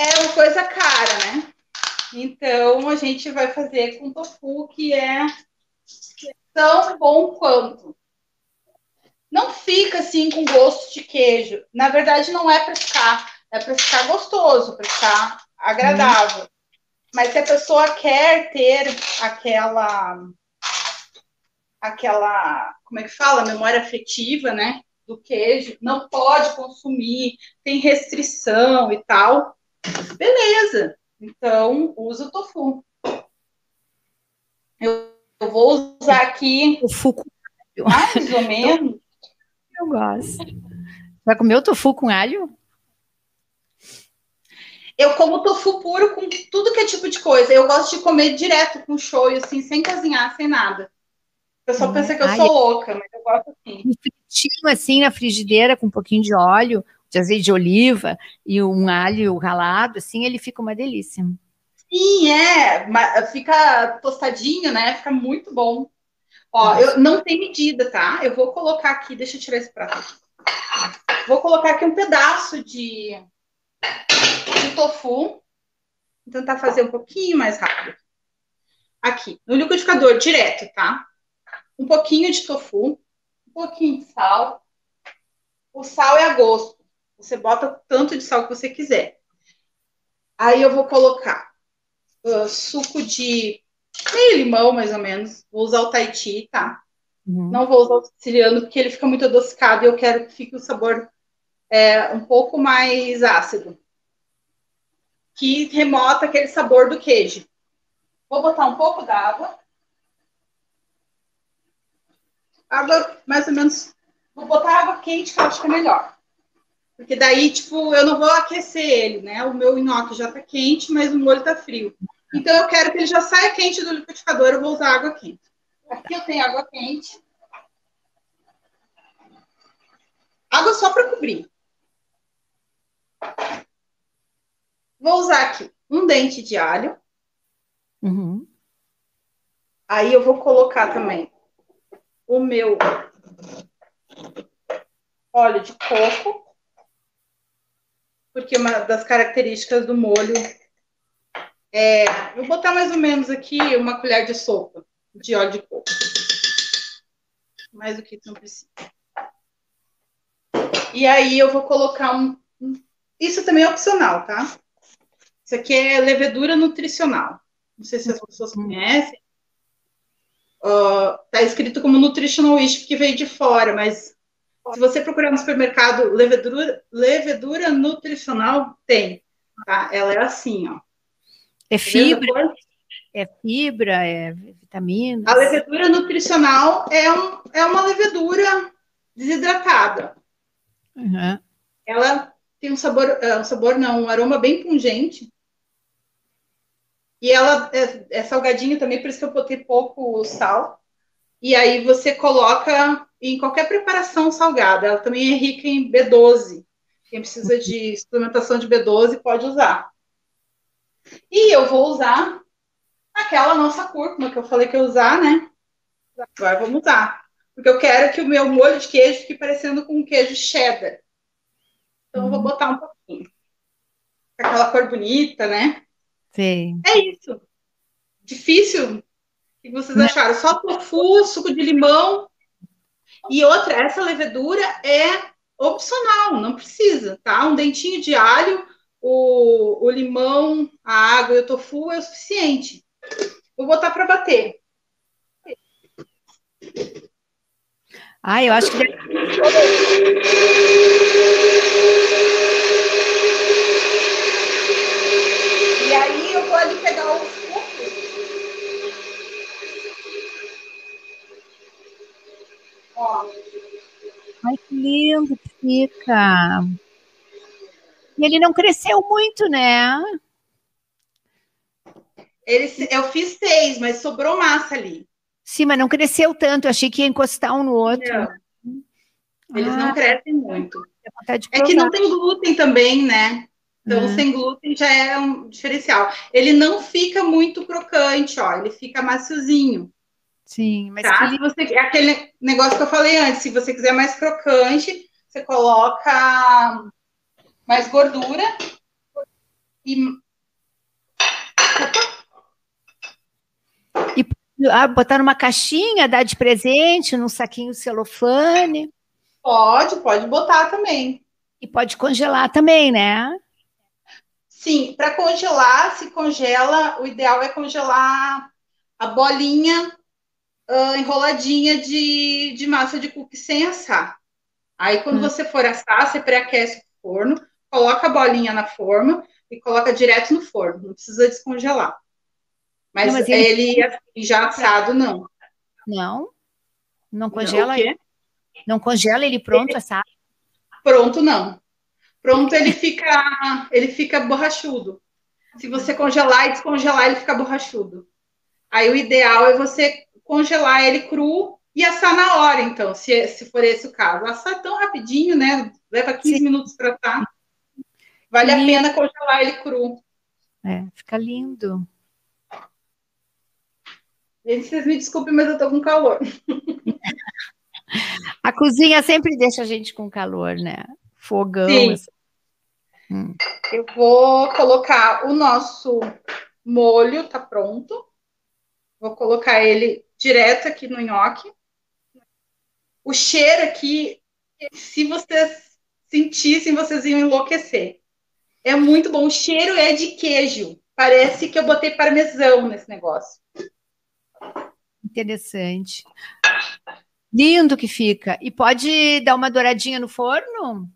é uma coisa cara, né? Então a gente vai fazer com tofu, que é tão bom quanto. Não fica assim com gosto de queijo. Na verdade, não é para ficar é para ficar gostoso, para ficar agradável. Hum. Mas se a pessoa quer ter aquela aquela, como é que fala, memória afetiva, né, do queijo, não pode consumir, tem restrição e tal. Beleza. Então, usa o tofu. Eu, eu vou usar aqui tofu mais ou menos. Eu gosto. Vai comer o tofu com alho? Eu como tofu puro com tudo que é tipo de coisa. Eu gosto de comer direto com shoyu, assim, sem cozinhar, sem nada. O pessoal pensa que eu Ai, sou louca, mas eu gosto assim. Um fritinho assim na frigideira com um pouquinho de óleo, de azeite de oliva e um alho ralado, assim, ele fica uma delícia. Sim, é. Fica tostadinho, né? Fica muito bom. Ó, eu não tem medida, tá? Eu vou colocar aqui, deixa eu tirar esse prato. Vou colocar aqui um pedaço de de tofu. Vou tentar fazer um pouquinho mais rápido. Aqui, no liquidificador direto, tá? Um pouquinho de tofu, um pouquinho de sal. O sal é a gosto. Você bota o tanto de sal que você quiser. Aí eu vou colocar uh, suco de meio limão, mais ou menos. Vou usar o Tahiti, tá? Uhum. Não vou usar o siciliano, porque ele fica muito adocicado e eu quero que fique o sabor é, um pouco mais ácido que remota aquele sabor do queijo. Vou botar um pouco d'água. Água, mais ou menos. Vou botar água quente, que eu acho que é melhor. Porque daí, tipo, eu não vou aquecer ele, né? O meu nhoque já tá quente, mas o molho tá frio. Então, eu quero que ele já saia quente do liquidificador, eu vou usar água quente. Aqui eu tenho água quente. Água só para cobrir. Vou usar aqui um dente de alho. Uhum. Aí eu vou colocar também o meu óleo de coco, porque uma das características do molho é. Vou botar mais ou menos aqui uma colher de sopa de óleo de coco. Mais do que isso não precisa. E aí eu vou colocar um. Isso também é opcional, tá? Isso aqui é levedura nutricional. Não sei se as pessoas uhum. conhecem. Uh, escrito como nutritional yeast porque veio de fora, mas se você procurar no supermercado levedura, levedura nutricional, tem. Tá? Ela é assim, ó. É fibra? É fibra, é vitamina. A levedura nutricional é, um, é uma levedura desidratada. Uhum. Ela tem um sabor, uh, um sabor não, um aroma bem pungente. E ela é, é salgadinho também, por isso que eu botei pouco sal. E aí você coloca em qualquer preparação salgada. Ela também é rica em B12. Quem precisa de suplementação de B12 pode usar. E eu vou usar aquela nossa cúrcuma que eu falei que eu ia usar, né? Agora vamos usar. Porque eu quero que o meu molho de queijo fique parecendo com um queijo cheddar. Então, eu vou botar um pouquinho. Aquela cor bonita, né? Sim. É isso. Difícil. O que vocês acharam? Só tofu, suco de limão. E outra, essa levedura é opcional, não precisa, tá? Um dentinho de alho, o, o limão, a água e o tofu é o suficiente. Vou botar para bater. Ah, eu acho que. E aí eu vou ali pegar os cupos. Ó. Ai, que lindo que fica. E ele não cresceu muito, né? Ele, eu fiz seis, mas sobrou massa ali. Sim, mas não cresceu tanto. Eu achei que ia encostar um no outro. Não. Eles ah, não crescem muito. É que não tem glúten também, né? Então, uhum. sem glúten já é um diferencial. Ele não fica muito crocante, ó. Ele fica maciozinho. Sim, mas tá? que... você aquele negócio que eu falei antes, se você quiser mais crocante, você coloca mais gordura e e ah, botar numa caixinha, dar de presente, num saquinho celofane. Pode, pode botar também. E pode congelar também, né? Sim, para congelar, se congela, o ideal é congelar a bolinha uh, enroladinha de, de massa de cookie sem assar. Aí, quando hum. você for assar, você pré-aquece o forno, coloca a bolinha na forma e coloca direto no forno, não precisa descongelar. Mas, não, mas ele, ele assim, já assado, não. Não? Não congela? Não, não congela ele pronto, assado? Pronto, não. Pronto, ele fica, ele fica borrachudo. Se você congelar e descongelar, ele fica borrachudo. Aí o ideal é você congelar ele cru e assar na hora, então, se, se for esse o caso. Assar tão rapidinho, né? Leva 15 Sim. minutos para assar. Vale lindo. a pena congelar ele cru. É, fica lindo. Gente, vocês me desculpem, mas eu tô com calor. A cozinha sempre deixa a gente com calor, né? Fogão. Sim. Assim. Hum. Eu vou colocar o nosso molho, tá pronto. Vou colocar ele direto aqui no nhoque. O cheiro aqui, se vocês sentissem, vocês iam enlouquecer. É muito bom. O cheiro é de queijo. Parece que eu botei parmesão nesse negócio. Interessante. Lindo que fica. E pode dar uma douradinha no forno?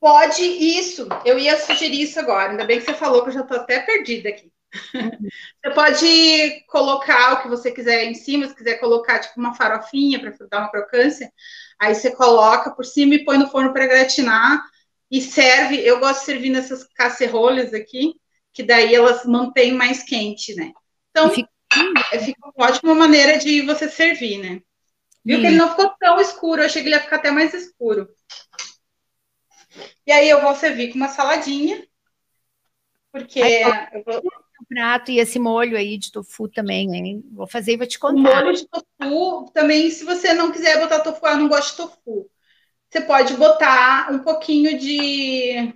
Pode, isso. Eu ia sugerir isso agora. Ainda bem que você falou que eu já estou até perdida aqui. Você pode colocar o que você quiser em cima, se quiser colocar tipo uma farofinha para dar uma crocância, aí você coloca por cima e põe no forno para gratinar e serve. Eu gosto de servir nessas casserolhas aqui, que daí elas mantêm mais quente, né? Então, fica, é, fica uma ótima maneira de você servir, né? Viu hum. que ele não ficou tão escuro, eu achei que ele ia ficar até mais escuro. E aí eu vou servir com uma saladinha, porque eu vou prato e esse molho aí de tofu também, hein? Vou fazer e vou te contar. O molho de tofu também, se você não quiser botar tofu, eu não gosto de tofu. Você pode botar um pouquinho de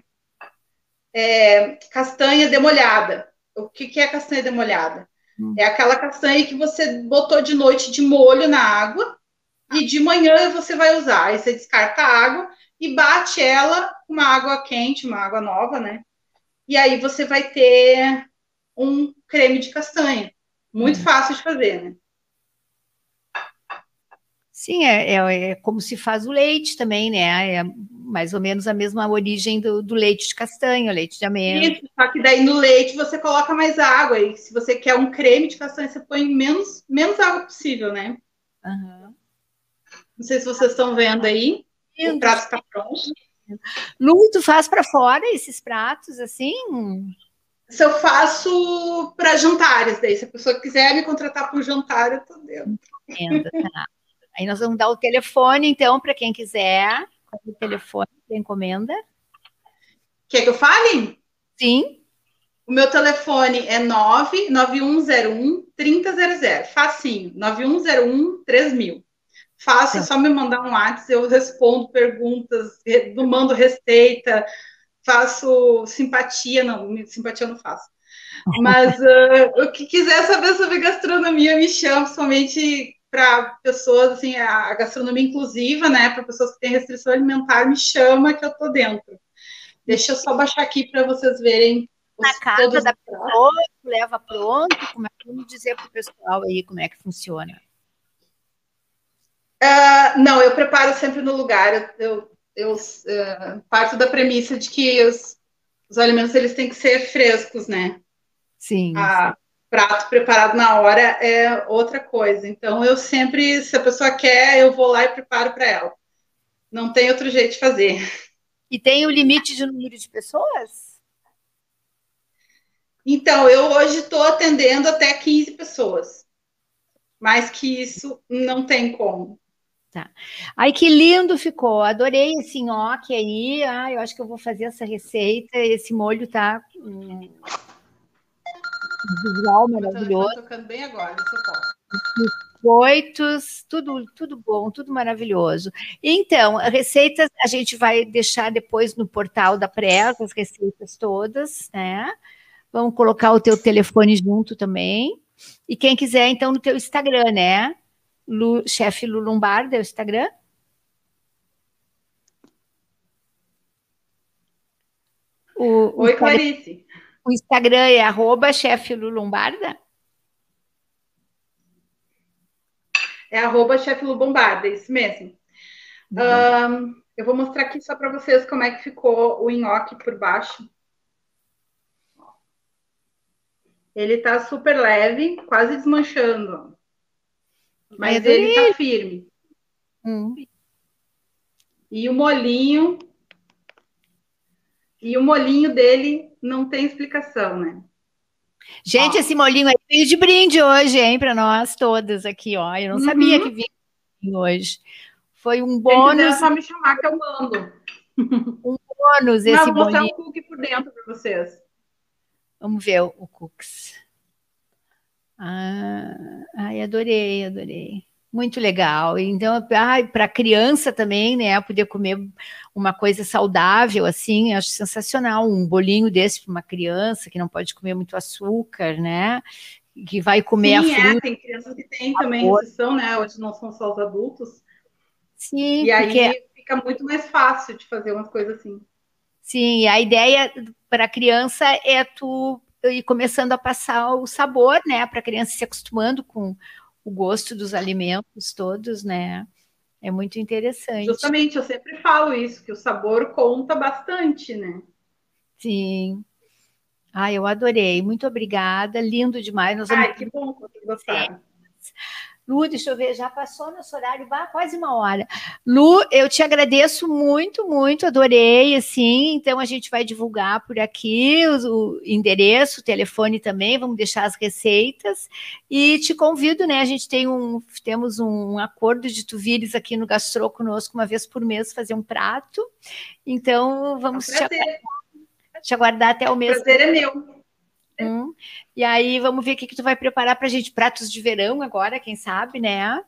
é, castanha demolhada. O que, que é castanha demolhada? Hum. É aquela castanha que você botou de noite de molho na água e de manhã você vai usar. Aí você descarta a água e bate ela com uma água quente, uma água nova, né? E aí você vai ter um creme de castanha. Muito hum. fácil de fazer, né? Sim, é, é, é, como se faz o leite também, né? É mais ou menos a mesma origem do, do leite de castanha, leite de amêndoa. Isso, só que daí no leite você coloca mais água. E se você quer um creme de castanha, você põe menos, menos água possível, né? Uhum. Não sei se vocês estão vendo aí. Lindo. O prato está pronto. Lu, tu faz para fora esses pratos assim? Se eu faço para jantares, daí se a pessoa quiser me contratar para um jantar, eu tô dentro. Entendo, tá. Aí nós vamos dar o telefone, então, para quem quiser. O telefone da encomenda. Quer que eu fale? Sim. O meu telefone é 99101 3000. Facinho. 9101 3000. Fácil, é só me mandar um WhatsApp, eu respondo perguntas, mando receita, faço simpatia, não, simpatia eu não faço. Mas uh, o que quiser saber sobre gastronomia, me chama, somente para pessoas, assim, a gastronomia inclusiva, né, para pessoas que têm restrição alimentar, me chama que eu tô dentro. Deixa eu só baixar aqui para vocês verem. Na casa da pessoa, leva pronto, como é que vamos dizer para o pessoal aí como é que funciona? Uh, não, eu preparo sempre no lugar. Eu, eu uh, parto da premissa de que os, os alimentos eles têm que ser frescos, né? Sim. A, prato preparado na hora é outra coisa. Então, eu sempre, se a pessoa quer, eu vou lá e preparo para ela. Não tem outro jeito de fazer. E tem o limite de número de pessoas? Então, eu hoje estou atendendo até 15 pessoas. Mais que isso, não tem como. Tá. Ai, que lindo ficou. Adorei esse nhoque aí. Ah, eu acho que eu vou fazer essa receita. Esse molho tá hum, visual maravilhoso. Tá tocando bem agora, se eu posso. Biscoitos, tudo, tudo bom, tudo maravilhoso. Então, receitas a gente vai deixar depois no portal da Presa, as receitas todas, né? Vamos colocar o teu telefone junto também. E quem quiser, então, no teu Instagram, né? Lu, chefe Lulumbarda, é o Instagram? O, Oi, Clarice. O Instagram é arroba chefe Lulumbarda? É arroba chefe Lulumbarda, isso mesmo. Um, eu vou mostrar aqui só para vocês como é que ficou o nhoque por baixo. Ele tá super leve, quase desmanchando. Mas ele tá firme. Hum. E o molinho. E o molinho dele não tem explicação, né? Gente, ó. esse molinho aí veio de brinde hoje, hein, para nós todas aqui, ó. Eu não uhum. sabia que vinha hoje. Foi um bônus. É só me chamar que eu mando. Um bônus esse não, vou mostrar um cookie por dentro para vocês. Vamos ver o, o cookies. Ah, ai, adorei, adorei. Muito legal. Então, para criança também, né, poder comer uma coisa saudável, assim, acho sensacional. Um bolinho desse para uma criança que não pode comer muito açúcar, né? Que vai comer Sim, a é, fruta. É, tem crianças que têm também restrição, né? Hoje não são só os adultos. Sim, e aí fica muito mais fácil de fazer umas coisas assim. Sim, a ideia para a criança é tu e começando a passar o sabor, né, para a criança se acostumando com o gosto dos alimentos todos, né? É muito interessante. Justamente, eu sempre falo isso, que o sabor conta bastante, né? Sim. Ah, eu adorei. Muito obrigada. Lindo demais. Nós vamos... Ai, que bom que vocês gostaram. Lu, deixa eu ver, já passou nosso horário, bah, quase uma hora. Lu, eu te agradeço muito, muito, adorei, assim, então a gente vai divulgar por aqui o, o endereço, o telefone também, vamos deixar as receitas, e te convido, né, a gente tem um, temos um acordo de tu vires aqui no Gastro conosco uma vez por mês fazer um prato, então vamos é um te, aguardar, te aguardar até o mês. Prazer é meu. Hum. E aí, vamos ver o que, que tu vai preparar para a gente. Pratos de verão agora, quem sabe, né?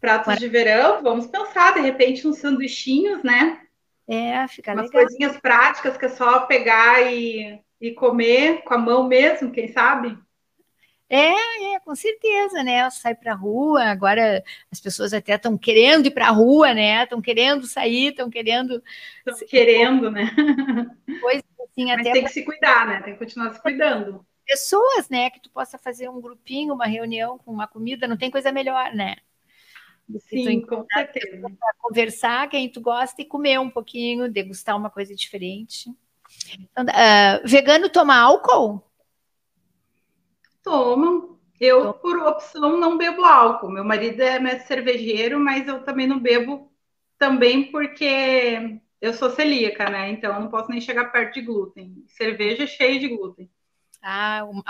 Pratos de verão, vamos pensar, de repente, uns sanduichinhos, né? É, fica Umas legal. coisinhas práticas que é só pegar e, e comer com a mão mesmo, quem sabe? É, é, com certeza, né? Sai para rua, agora as pessoas até estão querendo ir para a rua, né? Estão querendo sair, estão querendo. Estão querendo, né? Pois Mas até. tem que se cuidar, né? Tem que continuar se cuidando. Pessoas, né? Que tu possa fazer um grupinho, uma reunião com uma comida, não tem coisa melhor, né? Sim, com certeza. Conversar quem tu gosta e comer um pouquinho, degustar uma coisa diferente. Então, uh, vegano toma álcool? Tomam. Eu, por opção, não bebo álcool. Meu marido é cervejeiro, mas eu também não bebo também porque eu sou celíaca, né? Então eu não posso nem chegar perto de glúten. Cerveja é cheia de glúten. Ah, uh,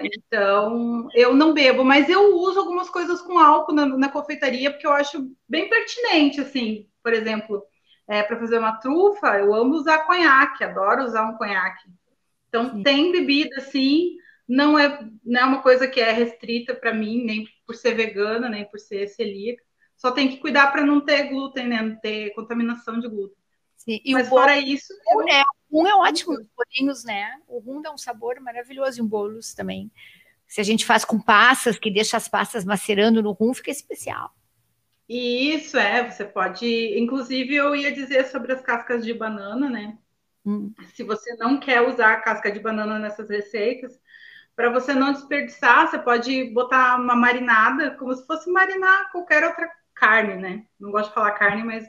então eu não bebo, mas eu uso algumas coisas com álcool na, na confeitaria porque eu acho bem pertinente, assim. Por exemplo, é, para fazer uma trufa, eu amo usar conhaque, adoro usar um conhaque. Então, sim. tem bebida, sim, não é, não é uma coisa que é restrita para mim, nem por ser vegana, nem por ser celíaca. Só tem que cuidar para não ter glúten, né? Não ter contaminação de glúten. Sim. E Mas o fora isso. O rum, né? O rum é ótimo nos bolinhos, né? O rum dá um sabor maravilhoso em bolos também. Se a gente faz com passas, que deixa as passas macerando no rum, fica especial. E isso é, você pode. Inclusive, eu ia dizer sobre as cascas de banana, né? Hum. Se você não quer usar a casca de banana nessas receitas, para você não desperdiçar, você pode botar uma marinada, como se fosse marinar qualquer outra carne, né? Não gosto de falar carne, mas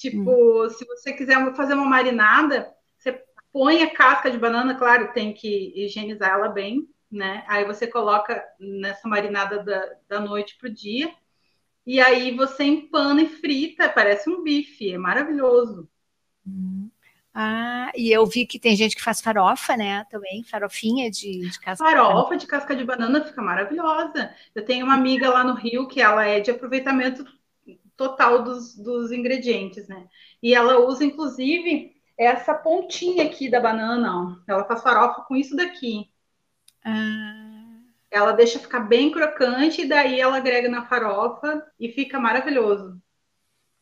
tipo, hum. se você quiser fazer uma marinada, você põe a casca de banana, claro, tem que higienizar ela bem, né? Aí você coloca nessa marinada da, da noite pro dia, e aí você empana e frita, parece um bife, é maravilhoso. Hum. Ah, e eu vi que tem gente que faz farofa, né? Também, farofinha de, de casca Farofa de casca de banana fica maravilhosa. Eu tenho uma amiga lá no Rio que ela é de aproveitamento total dos, dos ingredientes, né? E ela usa, inclusive, essa pontinha aqui da banana, ó. Ela faz farofa com isso daqui. Ah. Ela deixa ficar bem crocante e daí ela agrega na farofa e fica maravilhoso.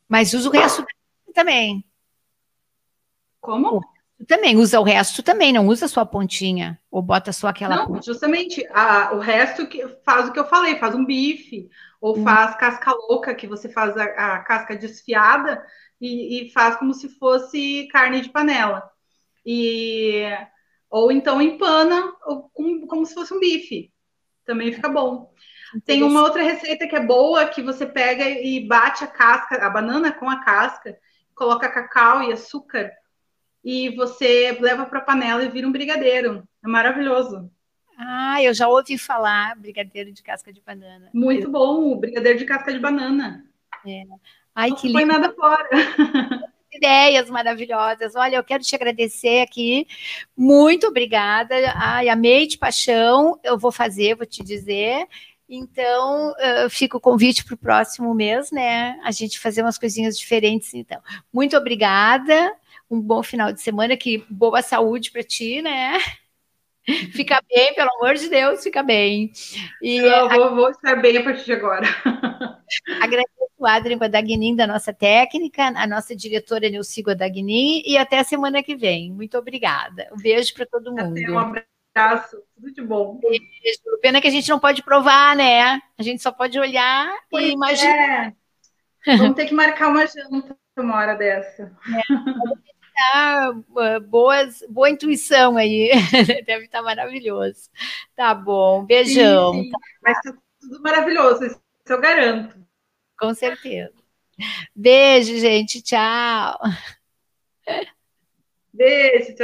Mas usa o resto também. Como? Também usa o resto também, não usa só a pontinha, ou bota só aquela. Não, ponta. justamente. A, o resto que faz o que eu falei, faz um bife, ou hum. faz casca louca, que você faz a, a casca desfiada e, e, faz como se fosse carne de panela. E ou então empana ou, como, como se fosse um bife. Também fica bom. Tem uma outra receita que é boa, que você pega e bate a casca, a banana com a casca, coloca cacau e açúcar e você leva para a panela e vira um brigadeiro. É maravilhoso. Ah, eu já ouvi falar brigadeiro de casca de banana. Muito bom, o brigadeiro de casca de banana. É. Ai, Não que lindo. nada fora. Ideias maravilhosas. Olha, eu quero te agradecer aqui. Muito obrigada. Ai, amei de paixão. Eu vou fazer, vou te dizer. Então, fica o convite para o próximo mês, né? A gente fazer umas coisinhas diferentes, então. Muito obrigada um bom final de semana, que boa saúde para ti, né? Fica bem, pelo amor de Deus, fica bem. E Eu vou, vou estar bem a partir de agora. Agradeço o Adrien Guadagnin, da nossa técnica, a nossa diretora Nilce Guadagnin, e até a semana que vem. Muito obrigada. Um beijo para todo mundo. Até um abraço, tudo de bom. Beijo. Pena que a gente não pode provar, né? A gente só pode olhar pois e imaginar. É. Vamos ter que marcar uma janta uma hora dessa. É tá boas, boa intuição aí. Deve estar tá maravilhoso. Tá bom, beijão. Sim, sim. Mas tá tudo maravilhoso, isso eu garanto. Com certeza. Beijo, gente. Tchau. Beijo, tchau.